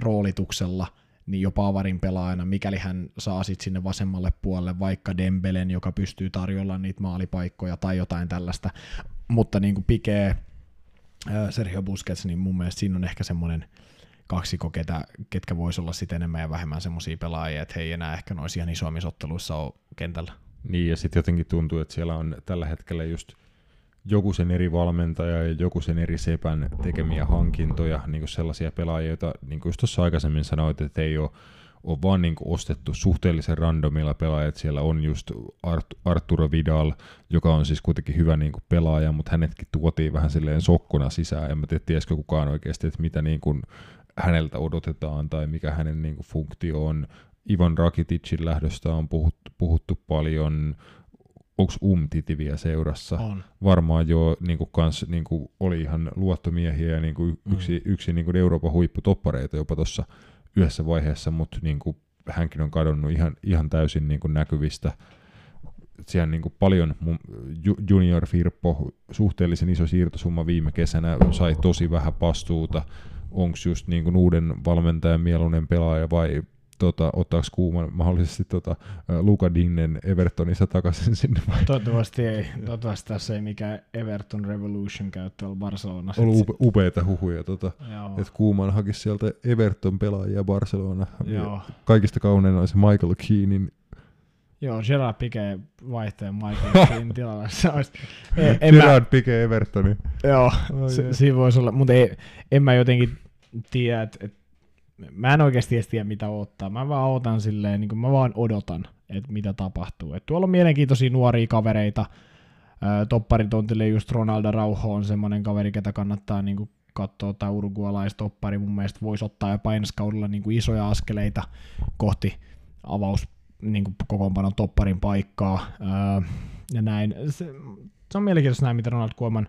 roolituksella – niin jopa avarin pelaajana, mikäli hän saa sitten sinne vasemmalle puolelle vaikka Dembelen, joka pystyy tarjolla niitä maalipaikkoja tai jotain tällaista, mutta niin kuin Pike, Sergio Busquets, niin mun mielestä siinä on ehkä semmoinen kaksiko, ketä, ketkä voisi olla sitten enemmän ja vähemmän semmoisia pelaajia, että he ei enää ehkä noissa ihan isommissa otteluissa ole kentällä. Niin, ja sitten jotenkin tuntuu, että siellä on tällä hetkellä just – joku sen eri valmentaja ja joku sen eri sepän tekemiä hankintoja, niin kuin sellaisia pelaajia, joita niin kuin just tuossa aikaisemmin sanoit, että ei ole, ole vaan niin kuin ostettu suhteellisen randomilla pelaajat. Siellä on just Art- Arturo Vidal, joka on siis kuitenkin hyvä niin kuin pelaaja, mutta hänetkin tuotiin vähän silleen sokkona sisään. En mä tiedä, tiesikö kukaan oikeasti, että mitä niin kuin häneltä odotetaan tai mikä hänen niin kuin funktio on. Ivan Rakiticin lähdöstä on puhuttu, puhuttu paljon, onko Umtiti vielä seurassa? On. Varmaan jo niin kuin kans, niin kuin oli ihan luottomiehiä ja niin kuin yksi, mm. yksi niin kuin Euroopan huipputoppareita jopa tuossa yhdessä vaiheessa, mutta niin kuin hänkin on kadonnut ihan, ihan täysin niin kuin näkyvistä. Siellä niin kuin paljon junior Firppo, suhteellisen iso siirtosumma viime kesänä, sai tosi vähän vastuuta. Onko just niin kuin uuden valmentajan mieluinen pelaaja vai tota, ottaako Kuuman mahdollisesti tota, Luka Dinnen Evertonissa takaisin sinne vai? Toivottavasti ei. Toivottavasti tässä ei mikään Everton Revolution käy tuolla Barcelonassa. On upe, upeita huhuja, tota, että Kuuman hakisi sieltä Everton pelaajia Barcelona. Joo. Kaikista kaunein on se Michael Keenin Joo, Gerard Pique vaihtoja Michael Keenin tilalla. Se olisi, en, en Gerard mä, Evertoni. Joo, oh, se, siinä voisi olla, mutta ei, en mä jotenkin tiedä, että et mä en oikeasti tiedä mitä odottaa. Mä vaan odotan silleen, niin mä vaan odotan, että mitä tapahtuu. Et tuolla on mielenkiintoisia nuoria kavereita. Topparitontille just Ronaldo Rauho on semmoinen kaveri, ketä kannattaa niin kuin katsoa, tai urugualaistoppari mun mielestä voisi ottaa jopa ensi kaudella niin kuin isoja askeleita kohti avaus niin kuin kokoonpanon topparin paikkaa. ja näin. Se, se on mielenkiintoista näin, mitä Ronald Koeman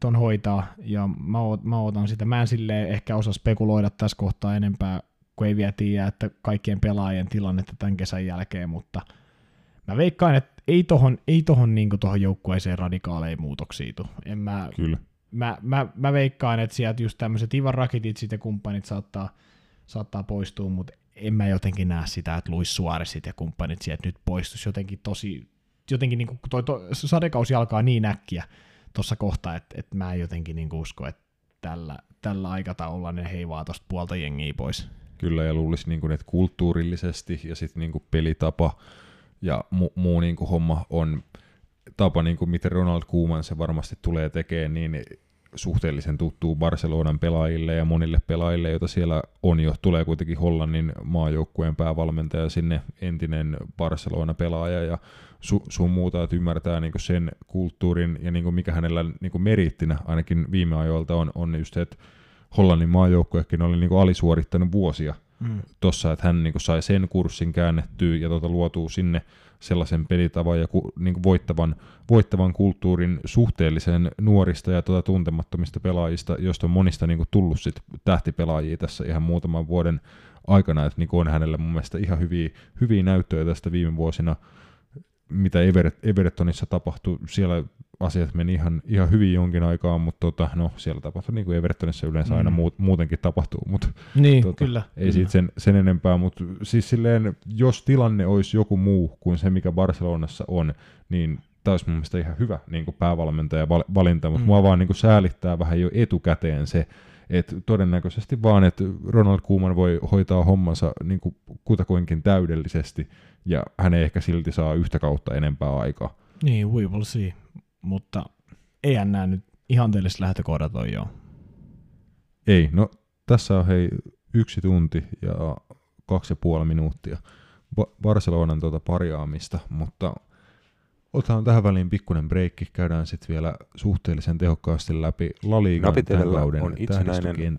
ton hoitaa, ja mä, oot, mä ootan sitä. Mä en silleen ehkä osaa spekuloida tässä kohtaa enempää, kun ei vielä tiedä, että kaikkien pelaajien tilannetta tämän kesän jälkeen, mutta mä veikkaan, että ei tohon, ei tohon, niin tohon joukkueeseen radikaaleja muutoksia tule. En mä, Kyllä. Mä, mä, mä, veikkaan, että sieltä just tämmöiset Ivan Rakitit ja kumppanit saattaa, saattaa poistua, mutta en mä jotenkin näe sitä, että Luis Suoresit ja kumppanit sieltä nyt poistuisi jotenkin tosi, jotenkin niin kuin toi, toi sadekausi alkaa niin äkkiä, tuossa kohtaa, että, että mä en jotenkin niin usko, että tällä, tällä aikataululla ne heivaa tuosta puolta jengiä pois. Kyllä, ja luulisi, niin kuin, että kulttuurillisesti ja sitten niin pelitapa ja mu- muu niin kuin homma on tapa, niin kuin miten Ronald Koeman se varmasti tulee tekemään, niin suhteellisen tuttuu Barcelonan pelaajille ja monille pelaajille, joita siellä on jo. Tulee kuitenkin Hollannin maajoukkueen päävalmentaja sinne, entinen Barcelona-pelaaja ja su, sun muuta, että ymmärtää niin sen kulttuurin ja niin mikä hänellä niin meriittinä ainakin viime ajoilta on, on just se, että Hollannin maajoukkuekin oli niin alisuorittanut vuosia mm. tuossa, että hän niin sai sen kurssin käännettyä ja tota, luotuu sinne sellaisen pelitavan ja ku, niin voittavan, voittavan kulttuurin suhteellisen nuorista ja tuota tuntemattomista pelaajista, joista on monista niin tullut sit tähtipelaajia tässä ihan muutaman vuoden aikana, että niin on hänelle mun mielestä ihan hyviä, hyviä näyttöjä tästä viime vuosina mitä Ever, Evertonissa tapahtui, siellä asiat meni ihan, ihan hyvin jonkin aikaa, mutta tota, no, siellä tapahtui niin kuin Evertonissa yleensä mm. aina muut, muutenkin tapahtuu, mutta niin, tota, kyllä, ei kyllä. siitä sen, sen enempää, mutta siis silleen, jos tilanne olisi joku muu kuin se, mikä Barcelonassa on, niin tämä olisi mun mielestä ihan hyvä niin kuin päävalmentaja valinta, mutta mm. mua vaan niin kuin säälittää vähän jo etukäteen se, että todennäköisesti vaan, että Ronald Koeman voi hoitaa hommansa niin kuin kutakuinkin täydellisesti, ja hän ei ehkä silti saa yhtä kautta enempää aikaa. Niin, we will see. Mutta ei hän näe nyt ihanteelliset lähtökohdat on jo. Ei, no tässä on hei yksi tunti ja kaksi ja puoli minuuttia Barcelonan tuota parjaamista, mutta otetaan tähän väliin pikkuinen breikki, käydään sitten vielä suhteellisen tehokkaasti läpi La Ligan tämän kauden on itsenäinen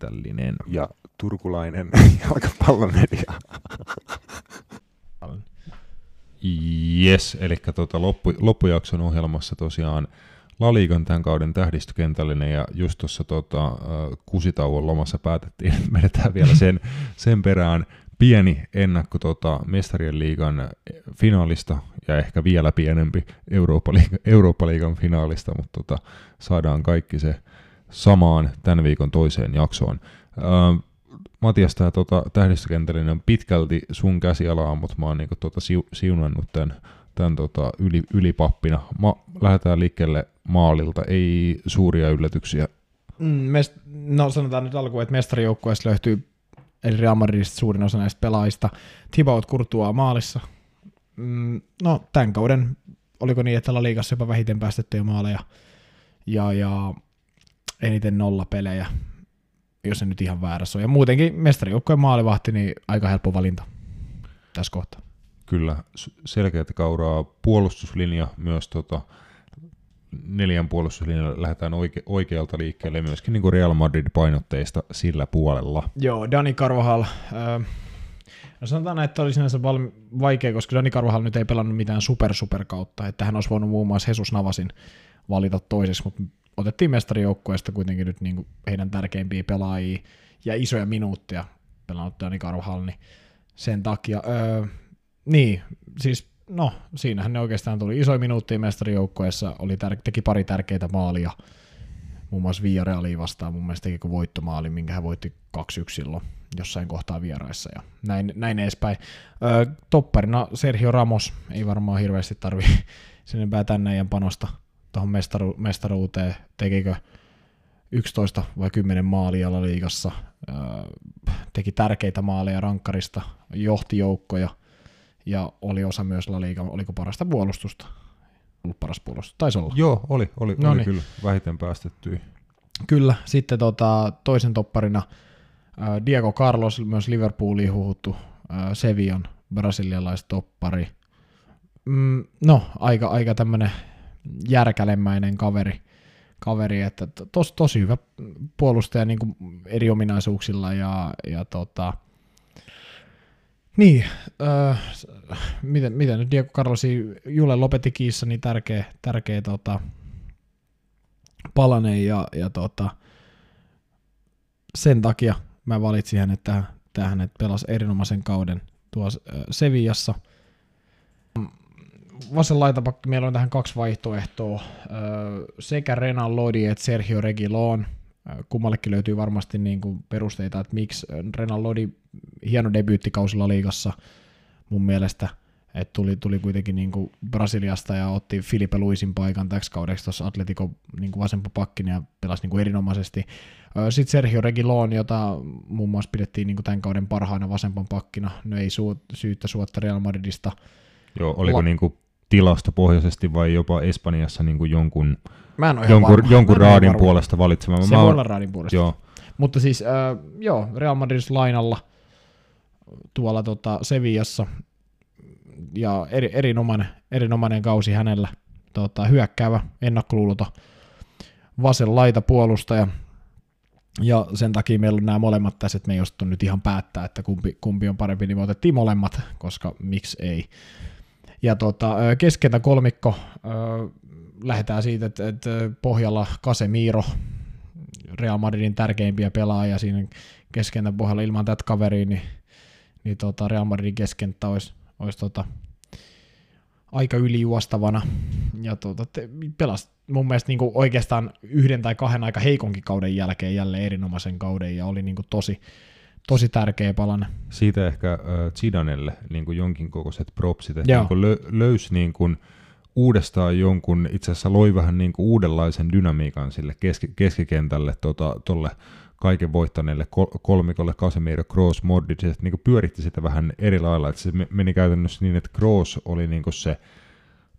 ja turkulainen jalkapallomedia. Yes, eli tuota loppu, loppujakson ohjelmassa tosiaan La Ligan tämän kauden tähdistökentällinen ja just tuossa tota, kusitauon lomassa päätettiin, että menetään vielä sen, sen perään pieni ennakko tota, Mestarien liigan finaalista ja ehkä vielä pienempi Eurooppa-liigan, finaalista, mutta tota, saadaan kaikki se samaan tämän viikon toiseen jaksoon. Matias, tämä tota, tähdistökentällinen on pitkälti sun käsialaa, mutta mä oon niinku, tota, siunannut tämän, tämän tota, yli, ylipappina. Ma, lähdetään liikkeelle maalilta, ei suuria yllätyksiä. Mm, mest, no sanotaan nyt alkuun, että mestarijoukkueesta löytyy eli Real Madridista suurin osa näistä pelaajista. Thibaut Courtois maalissa. Mm, no tämän kauden, oliko niin, että La Ligassa jopa vähiten päästettyjä maaleja ja, ja eniten nollapelejä jos se nyt ihan väärässä on. Ja muutenkin mestarijoukkojen maalivahti, niin aika helppo valinta tässä kohtaa. Kyllä, selkeät kauraa puolustuslinja myös tota, neljän puolustuslinjalla lähdetään oike- oikealta liikkeelle myöskin niin kuin Real Madrid painotteista sillä puolella. Joo, Dani Carvajal, äh, No sanotaan, että oli sinänsä valmi- vaikea, koska Dani Carvajal nyt ei pelannut mitään super super kautta, että hän olisi voinut muun muassa Jesus Navasin valita toiseksi, mutta otettiin mestarijoukkueesta kuitenkin nyt niin heidän tärkeimpiä pelaajia ja isoja minuutteja pelannut Dani Carvajal, niin sen takia, öö, niin, siis no, siinähän ne oikeastaan tuli. Isoja minuuttia mestarijoukkueessa, oli tär- teki pari tärkeitä maalia, muun muassa Villarealia vastaan mun mielestä teki voittomaali, minkä hän voitti 2-1 silloin jossain kohtaa vieraissa ja näin, näin edespäin. Öö, topparina Sergio Ramos, ei varmaan hirveästi tarvi sen enempää tänne ja panosta tuohon mestaru- mestaruuteen, tekikö 11 vai 10 maalia liigassa, öö, teki tärkeitä maaleja rankkarista, johti joukkoja ja oli osa myös La Liga, oliko parasta puolustusta? Ollut paras puolustus, taisi olla. Joo, oli, oli, oli kyllä vähiten päästetty. Kyllä, sitten tota, toisen topparina Diego Carlos, myös Liverpooliin huhuttu ää, Sevian brasilialaistoppari. Mm, no, aika, aika tämmönen järkälemäinen kaveri, kaveri että to- tos, tosi hyvä puolustaja niin kuin eri ominaisuuksilla ja, ja tota, niin, s- miten, miten nyt Diego Carlosi, Jule lopetti kiissa, niin tärkeä, tärkeä tota, palanen ja, ja tota, sen takia mä valitsin hänet tähän, tähän että pelasi erinomaisen kauden tuossa äh, Sevillassa. Vasen laitapakki, meillä on tähän kaksi vaihtoehtoa, äh, sekä Renan Lodi että Sergio Regilon. Äh, Kummallekin löytyy varmasti niin kuin perusteita, että miksi Renan Lodi hieno debyyttikausilla liigassa mun mielestä, että tuli, tuli kuitenkin niin kuin Brasiliasta ja otti Filipe Luisin paikan täksi kaudeksi tuossa Atletico niin kuin vasempa pakkina ja pelasi niin kuin erinomaisesti. Sitten Sergio Regilon, jota muun muassa pidettiin niin kuin tämän kauden parhaana vasempan pakkina, no ei su- syyttä suotta Real Madridista. Joo, oliko La- niinku tilastopohjaisesti vai jopa Espanjassa niinku jonkun, Mä en ole jonkun, varma. jonkun Mä en raadin varma. puolesta valitsema. Se Mä voi olla raadin puolesta. Joo, Mutta siis, äh, joo, Real Madridissa lainalla tuolla tota, Sevillassa ja eri, erinomainen, erinomainen kausi hänellä. Tota, hyökkäävä, ennakkoluuloton, vasen laita puolustaja. Ja sen takia meillä on nämä molemmat tässä, että me ei osattu nyt ihan päättää, että kumpi, kumpi on parempi, niin me otettiin molemmat, koska miksi ei. Ja tota, ö, keskeltä kolmikko, lähdetään siitä, että, että pohjalla Casemiro, Real Madridin tärkeimpiä pelaajia siinä keskentän pohjalla ilman tätä kaveria, niin, niin tota Real Madridin keskenttä olisi, olisi tota aika ylijuostavana. Ja tota, te, pelas mun mielestä niinku oikeastaan yhden tai kahden aika heikonkin kauden jälkeen jälleen erinomaisen kauden ja oli niinku tosi, tosi tärkeä palanen. siitä ehkä äh, Zidanelle niin kuin jonkin kokoiset propsit, että Joo. niin kuin lö, löysi niin kuin uudestaan jonkun, itse asiassa loi vähän niin kuin uudenlaisen dynamiikan sille keski, keskikentälle tota, tolle kaiken voittaneelle kol- kolmikolle Casemiro, Kroos, Modric, että niin pyöritti sitä vähän eri lailla, että se me- meni käytännössä niin, että Kroos oli niin se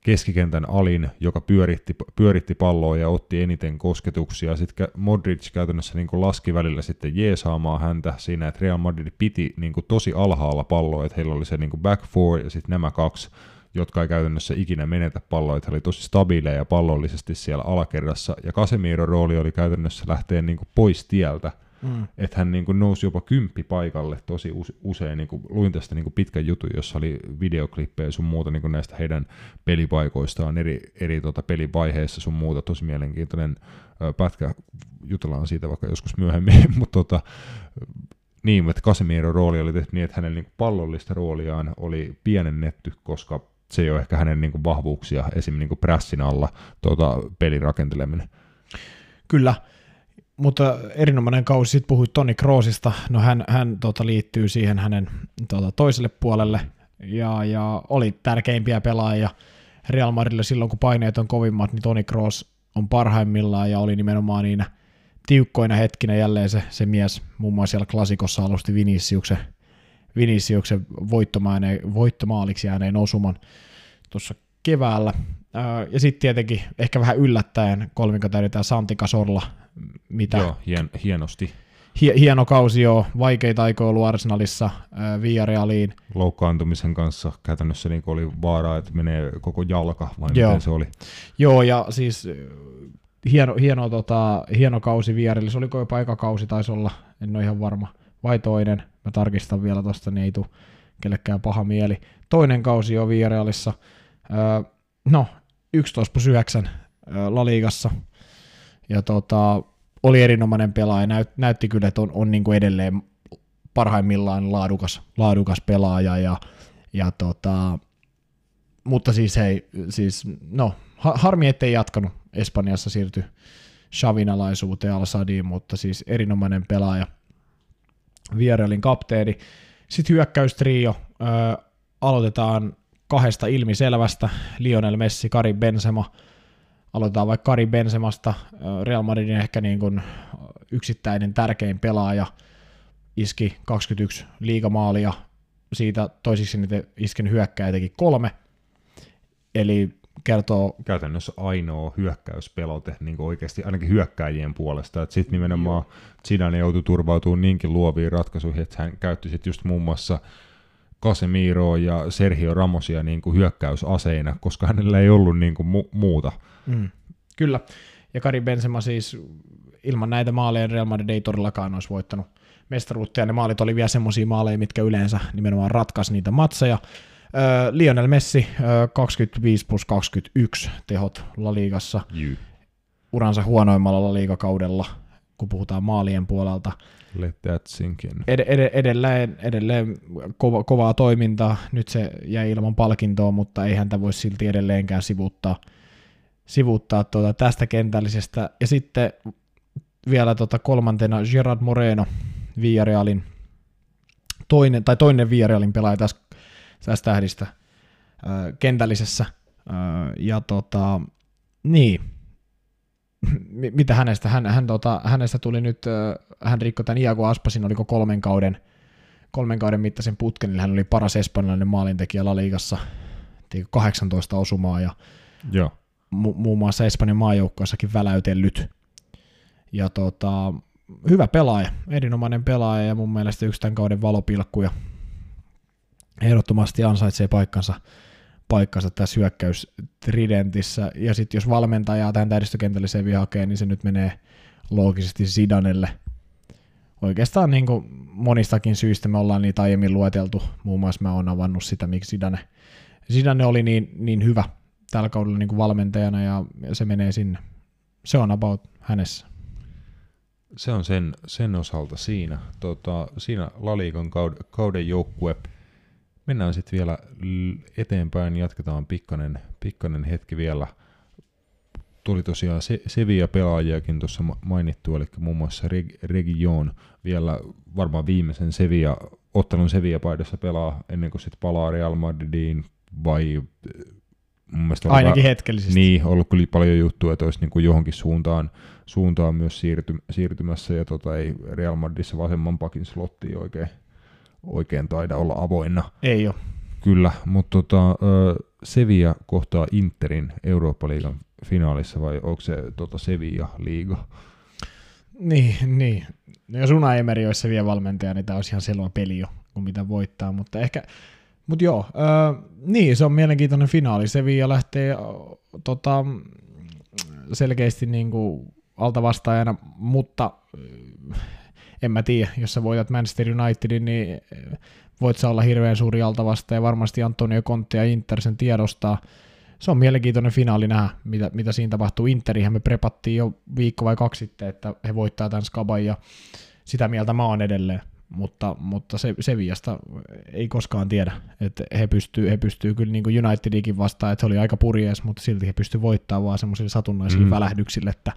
keskikentän alin, joka pyöritti, pyöritti palloa ja otti eniten kosketuksia. Sitten Modric käytännössä niin laski välillä sitten jeesaamaan häntä siinä, että Real Madrid piti niin tosi alhaalla palloa, että heillä oli se niin back four ja sitten nämä kaksi, jotka ei käytännössä ikinä menetä palloa, että he oli tosi stabiileja pallollisesti siellä alakerrassa. Ja Casemiro rooli oli käytännössä lähteä niin kuin pois tieltä, Mm. että hän niin kuin nousi jopa kymppi paikalle tosi use- usein. Niin kuin, luin tästä niin kuin pitkän jutun, jossa oli videoklippejä sun muuta niin kuin näistä heidän pelipaikoistaan eri, eri tota, pelivaiheissa sun muuta. Tosi mielenkiintoinen ö, pätkä. Jutellaan siitä vaikka joskus myöhemmin, mutta tota, niin, että Casemiro rooli oli tehty niin, että hänen niin pallollista rooliaan oli pienennetty, koska se ei ole ehkä hänen niin kuin vahvuuksia esim. Niin kuin prässin alla tota, pelin rakenteleminen. Kyllä, mutta erinomainen kausi. Sitten puhuit Toni Kroosista. No hän, hän tota, liittyy siihen hänen tota, toiselle puolelle ja, ja oli tärkeimpiä pelaajia Real Madridille silloin, kun paineet on kovimmat, niin Toni Kroos on parhaimmillaan ja oli nimenomaan niinä tiukkoina hetkinä jälleen se, se mies, muun muassa siellä klasikossa alusti Viniciuksen, Viniciuksen voittomaaliksi jääneen osuman tuossa keväällä. Ää, Ja sitten tietenkin ehkä vähän yllättäen kolmikko täydetään Santi Casorla, mitä Joo, hien, hienosti. hie- hieno kausi jo, vaikeita aikoja ollut Arsenalissa, ää, Villarealiin. loukkaantumisen kanssa käytännössä niin oli vaaraa, että menee koko jalka, vai Joo. miten se oli. Joo, ja siis äh, hieno, hieno, tota, hieno kausi Villarealissa, oliko jopa eka kausi taisi olla, en ole ihan varma, vai toinen, Mä tarkistan vielä tosta, niin ei tule kellekään paha mieli. Toinen kausi on Villarealissa. Öö, no, 11 plus 9 öö, La Ligassa. Ja tota, oli erinomainen pelaaja. Näyt, näytti kyllä, että on, on niin kuin edelleen parhaimmillaan laadukas, laadukas pelaaja. Ja, ja tota, mutta siis ei, siis, no, harmi, ettei jatkanut. Espanjassa siirtyi Shavinalaisuuteen Al-Sadiin, mutta siis erinomainen pelaaja. Vierelin kapteeni. Sitten hyökkäystrio. Aloitetaan kahdesta ilmiselvästä. Lionel Messi, Karim Benzema. Aloitetaan vaikka Karim Benzemasta. Real Madridin ehkä niin kuin yksittäinen tärkein pelaaja. Iski 21 liigamaalia. Siitä toisiksi niitä isken hyökkäjä teki kolme. Eli kertoo... Käytännössä ainoa hyökkäyspelote niin oikeasti ainakin hyökkäjien puolesta. Sitten nimenomaan Zidane joutui turvautumaan niinkin luoviin ratkaisuihin, että hän käytti sitten just muun muassa Casemiro ja Sergio Ramosia niin kuin hyökkäysaseina, koska hänellä ei ollut niin kuin mu- muuta. Mm. Kyllä. Ja Kari Benzema siis ilman näitä maaleja Real Madrid ei todellakaan olisi voittanut mestaruutta, ja ne maalit oli vielä semmoisia maaleja, mitkä yleensä nimenomaan ratkaisi niitä matseja. Lionel Messi, äh, 25 plus 21 tehot La Ligassa. Jyy. Uransa huonoimmalla La Liga-kaudella, kun puhutaan maalien puolelta. Let that sink in. Ed- ed- edelleen edelleen kova, kovaa toimintaa. Nyt se jäi ilman palkintoa, mutta ei häntä voi silti edelleenkään sivuuttaa, sivuuttaa tuota tästä kentällisestä. Ja sitten vielä tuota kolmantena Gerard Moreno, Villarealin toinen, tai toinen Villarealin pelaaja tässä tähdistä ö, kentällisessä. Ja tota, niin, mitä hänestä, hän, hän, tota, hänestä tuli nyt, hän rikkoi tämän Iago Aspasin, oliko kolmen kauden, kolmen kauden mittaisen putken, niin hän oli paras espanjalainen maalintekijä La Ligassa, 18 osumaa ja Joo. mu- muun muassa Espanjan maajoukkoissakin väläytellyt. Ja tota, hyvä pelaaja, erinomainen pelaaja ja mun mielestä yksi tämän kauden valopilkkuja ehdottomasti ansaitsee paikkansa, paikkansa tässä hyökkäystridentissä. Ja sitten jos valmentajaa tähän täydistökentälle se hakee, niin se nyt menee loogisesti Sidanelle. Oikeastaan niin kuin monistakin syistä me ollaan niitä aiemmin lueteltu. Muun muassa mä oon avannut sitä, miksi Sidane, Sidane oli niin, niin hyvä tällä kaudella niin kuin valmentajana ja, se menee sinne. Se on about hänessä. Se on sen, sen osalta siinä. Tota, siinä Laliikan kauden, kauden joukkue – mennään sitten vielä eteenpäin, jatketaan pikkanen, pikkanen hetki vielä. Tuli tosiaan se, Sevilla-pelaajiakin tuossa mainittu, eli muun muassa Reg, Region vielä varmaan viimeisen Sevilla, ottelun Sevilla-paidassa pelaa ennen kuin sitten palaa Real Madridiin, vai mun mielestä Ainakin va- hetkellisesti. Niin, ollut kyllä paljon juttuja, että olisi niin kuin johonkin suuntaan, suuntaan myös siirty, siirtymässä, ja tota, ei Real Madridissa vasemman pakin slottiin oikein oikein taida olla avoinna. Ei ole. Kyllä, mutta tota, Sevilla kohtaa Interin Eurooppa-liigan finaalissa vai onko se tota Sevilla-liiga? Niin, niin. No jos Una Emeri olisi Sevilla valmentaja, niin tämä olisi ihan selvä peli jo, kun mitä voittaa, mutta ehkä, mutta joo, äh, niin, se on mielenkiintoinen finaali. Sevilla lähtee äh, tota, selkeästi niin kuin alta vastaajana, mutta en mä tiedä, jos sä voitat Manchester Unitedin, niin eh, voit sä olla hirveän suuri altavasta ja varmasti Antonio Conte ja Inter sen tiedostaa. Se on mielenkiintoinen finaali nähdä, mitä, mitä siinä tapahtuu. Interihän me prepattiin jo viikko vai kaksi sitten, että he voittaa tämän Skaban ja sitä mieltä mä oon edelleen. Mutta, mutta se, se viasta ei koskaan tiedä, että he pystyy, he pystyy kyllä niin Unitedikin vastaan, että se oli aika purjees, mutta silti he pystyy voittamaan vaan semmoisilla satunnaisilla mm. välähdyksillä, että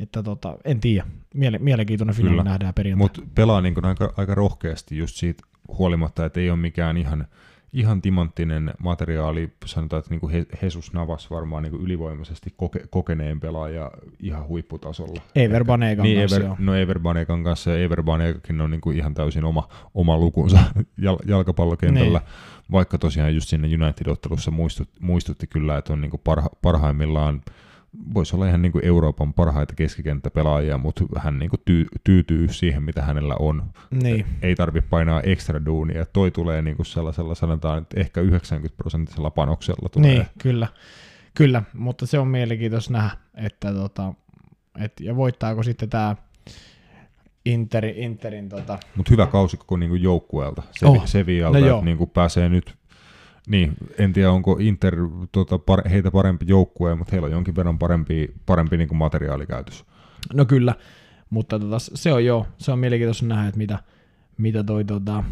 että tota, en tiedä. Miele, mielenkiintoinen finaali nähdään perjantaina. Mutta pelaa niin aika, aika rohkeasti just siitä huolimatta, että ei ole mikään ihan, ihan timanttinen materiaali. Sanotaan, että niin Jesus Navas varmaan niin ylivoimaisesti koke, kokeneen pelaaja ihan huipputasolla. Ever Banegan niin, kanssa, Ever, No Ever Banegan kanssa, ja Ever Banegakin on niin kuin ihan täysin oma, oma lukunsa jal, jalkapallokentällä. Niin. Vaikka tosiaan just sinne United-ottelussa muistutti, muistutti kyllä, että on niin kuin parha, parhaimmillaan – voisi olla ihan niin kuin Euroopan parhaita keskikenttäpelaajia, mutta hän niin kuin tyy- tyytyy siihen, mitä hänellä on. Niin. Ei tarvitse painaa ekstra duunia. Toi tulee niin kuin sellaisella, sanotaan, että ehkä 90 prosenttisella panoksella tulee. Niin, kyllä. Kyllä, mutta se on mielenkiintoista nähdä, että tota, et, ja voittaako sitten tämä Interin, Interin tota, Mutta hyvä kausi koko niinku joukkueelta. Se, Oh. Sevialta, No että niinku pääsee nyt, niin en tiedä onko Inter tota, par, heitä parempi joukkue, mutta heillä on jonkin verran parempi, parempi niinku materiaalikäytös. No kyllä, mutta tota, se on joo, se on mielenkiintoista nähdä, että mitä, mitä toi tota,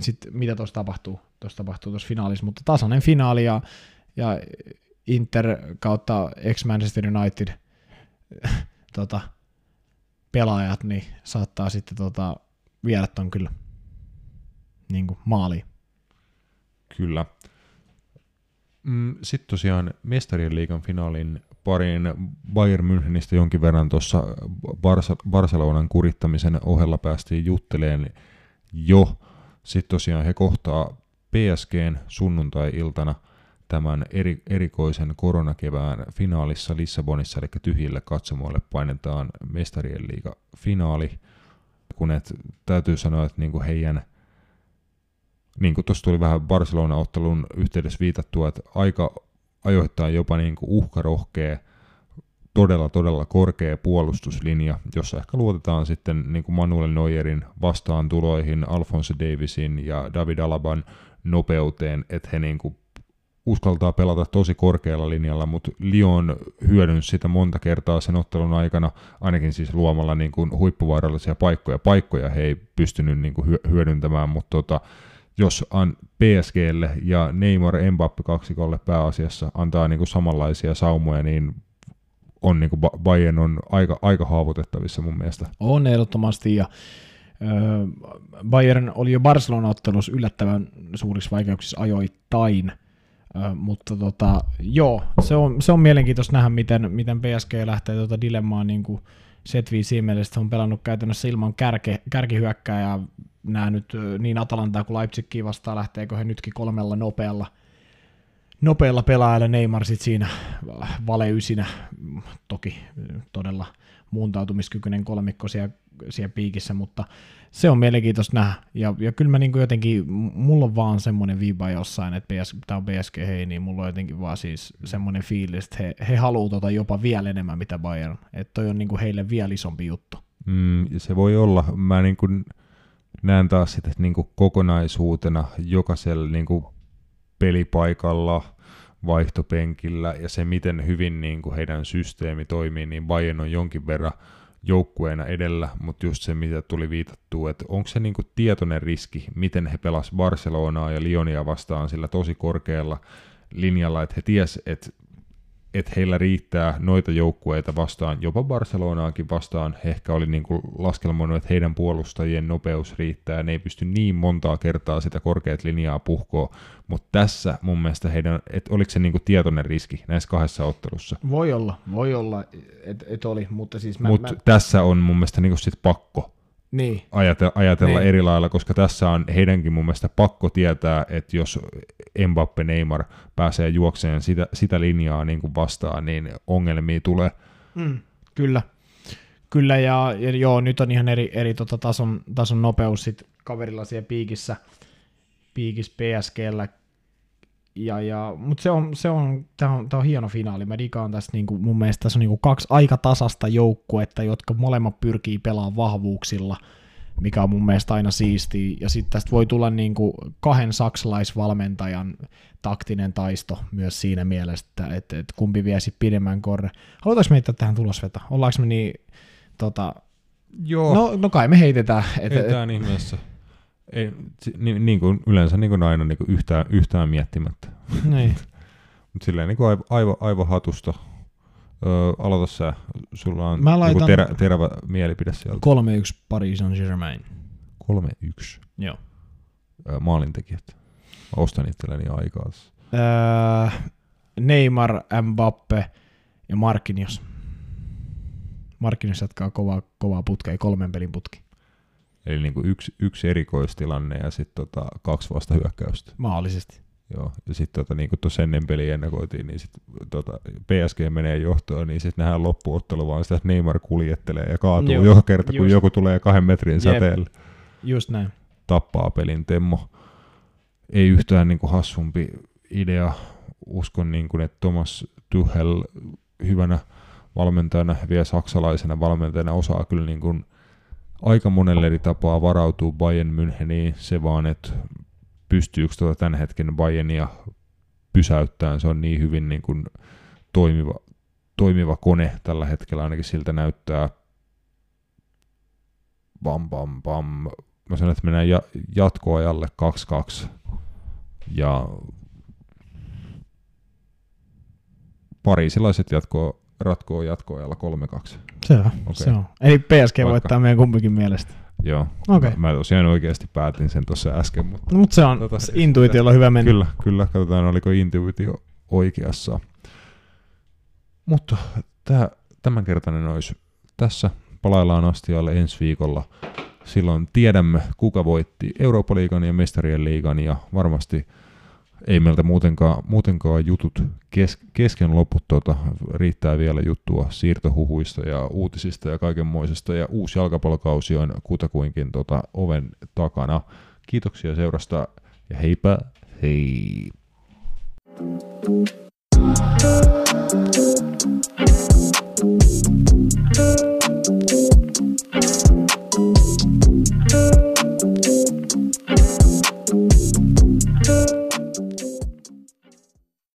sit, mitä tuossa tapahtuu, tuossa tapahtuu tuossa finaalissa, mutta tasainen finaali ja, ja Inter kautta ex-Manchester United tota, pelaajat, niin saattaa sitten tota, viedä ton kyllä niin kuin maaliin. Kyllä. Mm, Sitten tosiaan Mestarien liigan finaalin pariin Bayern Münchenistä jonkin verran tuossa Barcelonan kurittamisen ohella päästiin jutteleen jo. Sitten tosiaan he kohtaa PSGn sunnuntai-iltana tämän eri, erikoisen koronakevään finaalissa Lissabonissa, eli tyhjille katsomoille painetaan Mestarien liiga finaali, kun et, täytyy sanoa, että niinku heidän niin kuin tuossa tuli vähän Barcelona-ottelun yhteydessä viitattua, että aika ajoittain jopa niin kuin uhkarohkea, todella todella korkea puolustuslinja, jossa ehkä luotetaan sitten niin kuin Manuel Neuerin vastaantuloihin, Alfonso Davisin ja David Alaban nopeuteen, että he niin kuin uskaltaa pelata tosi korkealla linjalla, mutta Lyon hyödynsi sitä monta kertaa sen ottelun aikana, ainakin siis luomalla niin kuin huippuvaarallisia paikkoja. Paikkoja he ei pystynyt niin kuin hyö- hyödyntämään, mutta tota, jos an PSGlle ja Neymar Mbappe kaksikolle pääasiassa antaa niin kuin samanlaisia saumoja, niin on niin kuin Ba- Bayern on aika, aika haavutettavissa mun mielestä. On ehdottomasti ja Bayern oli jo Barcelona-ottelussa yllättävän suurissa vaikeuksissa ajoittain, mutta tota, joo, se on, se on mielenkiintoista nähdä, miten, miten PSG lähtee tuota dilemmaa niin kuin Setviin siinä mielessä, on pelannut käytännössä ilman kärke, kärkihyökkääjää nämä nyt niin Atalantaa kuin Leipzigia vastaan, lähteekö he nytkin kolmella nopealla nopealla pelaajalla. Neymar sit siinä valeysinä, toki todella muuntautumiskykyinen kolmikko siellä, siellä piikissä, mutta se on mielenkiintoista nähdä. Ja, ja kyllä mä niin jotenkin, mulla on vaan semmoinen viiba jossain, että PS, tämä on PSG hei, niin mulla on jotenkin vaan siis semmoinen fiilis, että he, he haluaa tota jopa vielä enemmän mitä Bayern. Että toi on niin heille vielä isompi juttu. Mm, se voi olla. Mä niin kuin näen taas sitä niin kuin kokonaisuutena jokaisella niin kuin pelipaikalla, vaihtopenkillä ja se, miten hyvin niin kuin heidän systeemi toimii, niin Bayern on jonkin verran joukkueena edellä, mutta just se, mitä tuli viitattua, että onko se niin tietoinen riski, miten he pelas Barcelonaa ja Lyonia vastaan sillä tosi korkealla linjalla, että he ties, että että heillä riittää noita joukkueita vastaan, jopa Barcelonaakin vastaan. He ehkä oli niin laskelmoinut, että heidän puolustajien nopeus riittää, ne ei pysty niin montaa kertaa sitä korkeat linjaa puhkoa, mutta tässä mun mielestä heidän, että oliko se niin kuin tietoinen riski näissä kahdessa ottelussa. Voi olla, voi olla, että et oli, mutta siis mä... Mutta mä tässä on mun mielestä niin kuin sit pakko niin, ajatella, ajatella Niin. eri lailla, koska tässä on heidänkin mun mielestä pakko tietää, että jos Mbappe Neymar pääsee juokseen sitä, sitä linjaa niin kuin vastaan, niin ongelmia tulee. Mm, kyllä. Kyllä, ja, ja joo, nyt on ihan eri, eri tota tason, tason nopeus sit kaverilla siellä piikissä, piikissä PSGllä. Ja, ja, mutta se on, se on, tää on, tää on hieno finaali. Mä digaan tästä, niinku, mun mielestä tässä on niinku kaksi aika tasasta joukkuetta, jotka molemmat pyrkii pelaamaan vahvuuksilla, mikä on mun mielestä aina siistiä. Ja sitten tästä voi tulla niinku kahden saksalaisvalmentajan taktinen taisto myös siinä mielessä, että et, et kumpi vie sit pidemmän korre. Halutaanko me heittää tähän tulosveto? Ollaanko me niin, tota, Joo, no, no kai me heitetään. Et, et, Heitetään ihmeessä. Ei, niin, niin kuin yleensä niin kuin aina niin kuin yhtään, yhtään miettimättä. niin. Mutta silleen niin kuin aivo, aivo, aivo hatusta. Öö, aloita sä, sulla on Mä joku laitan- terä, terävä mielipide sieltä. 3-1 Paris Saint-Germain. 3-1 Joo. öö, maalintekijät. Mä ostan itselleni aikaa. Öö, Neymar, Mbappe ja Marquinhos. Marquinhos jatkaa kovaa, kovaa putkea, kolmen pelin putki. Eli niin kuin yksi, yksi erikoistilanne ja sitten tota, kaksi vasta hyökkäystä. Mahdollisesti. Joo, ja sitten tota, niin kuin tuossa ennen peliä ennakoitiin, niin sit, tota, PSG menee johtoon, niin sitten nähdään loppuottelu vaan sitä, että Neymar kuljettelee ja kaatuu Joo, joka kerta, kun just. joku tulee kahden metrin Jep. säteellä. Just näin. Tappaa pelin Temmo. Ei yhtään niin kuin hassumpi idea. Uskon, niin kuin, että Thomas Tuchel hyvänä valmentajana, vielä saksalaisena valmentajana osaa kyllä niin kuin aika monelle eri tapaa varautuu Bayern Müncheniin, se vaan, että pystyykö tuota tämän hetken Bayernia pysäyttämään, se on niin hyvin niin kuin toimiva, toimiva kone tällä hetkellä, ainakin siltä näyttää. Bam, bam, bam. Mä sanon, että mennään ja, jatkoajalle 2-2. Ja pariisilaiset jatkoo, ratkoo jatkoajalla 3-2. Se on, Okei. se on. Eli PSG Vaikka- voittaa meidän kumpikin mielestä. Joo. Okei. Mä, mä tosiaan oikeasti päätin sen tuossa äsken, mutta No, mutta se on Tota, se intuitiolla hyvä mennä. Kyllä, kyllä. Katsotaan, oliko intuitio oikeassa. Mutta tämä, tämänkertainen olisi tässä. Palaillaan astialle ensi viikolla. Silloin tiedämme, kuka voitti Eurooppa-liigan ja Mestarien liigan ja varmasti ei meiltä muutenkaan, muutenkaan jutut kes, kesken loput. tuota, riittää vielä juttua siirtohuhuista ja uutisista ja kaikenmoisesta. Ja uusi jalkapallokausi on kutakuinkin tota, oven takana. Kiitoksia seurasta ja heipä hei! Thank you.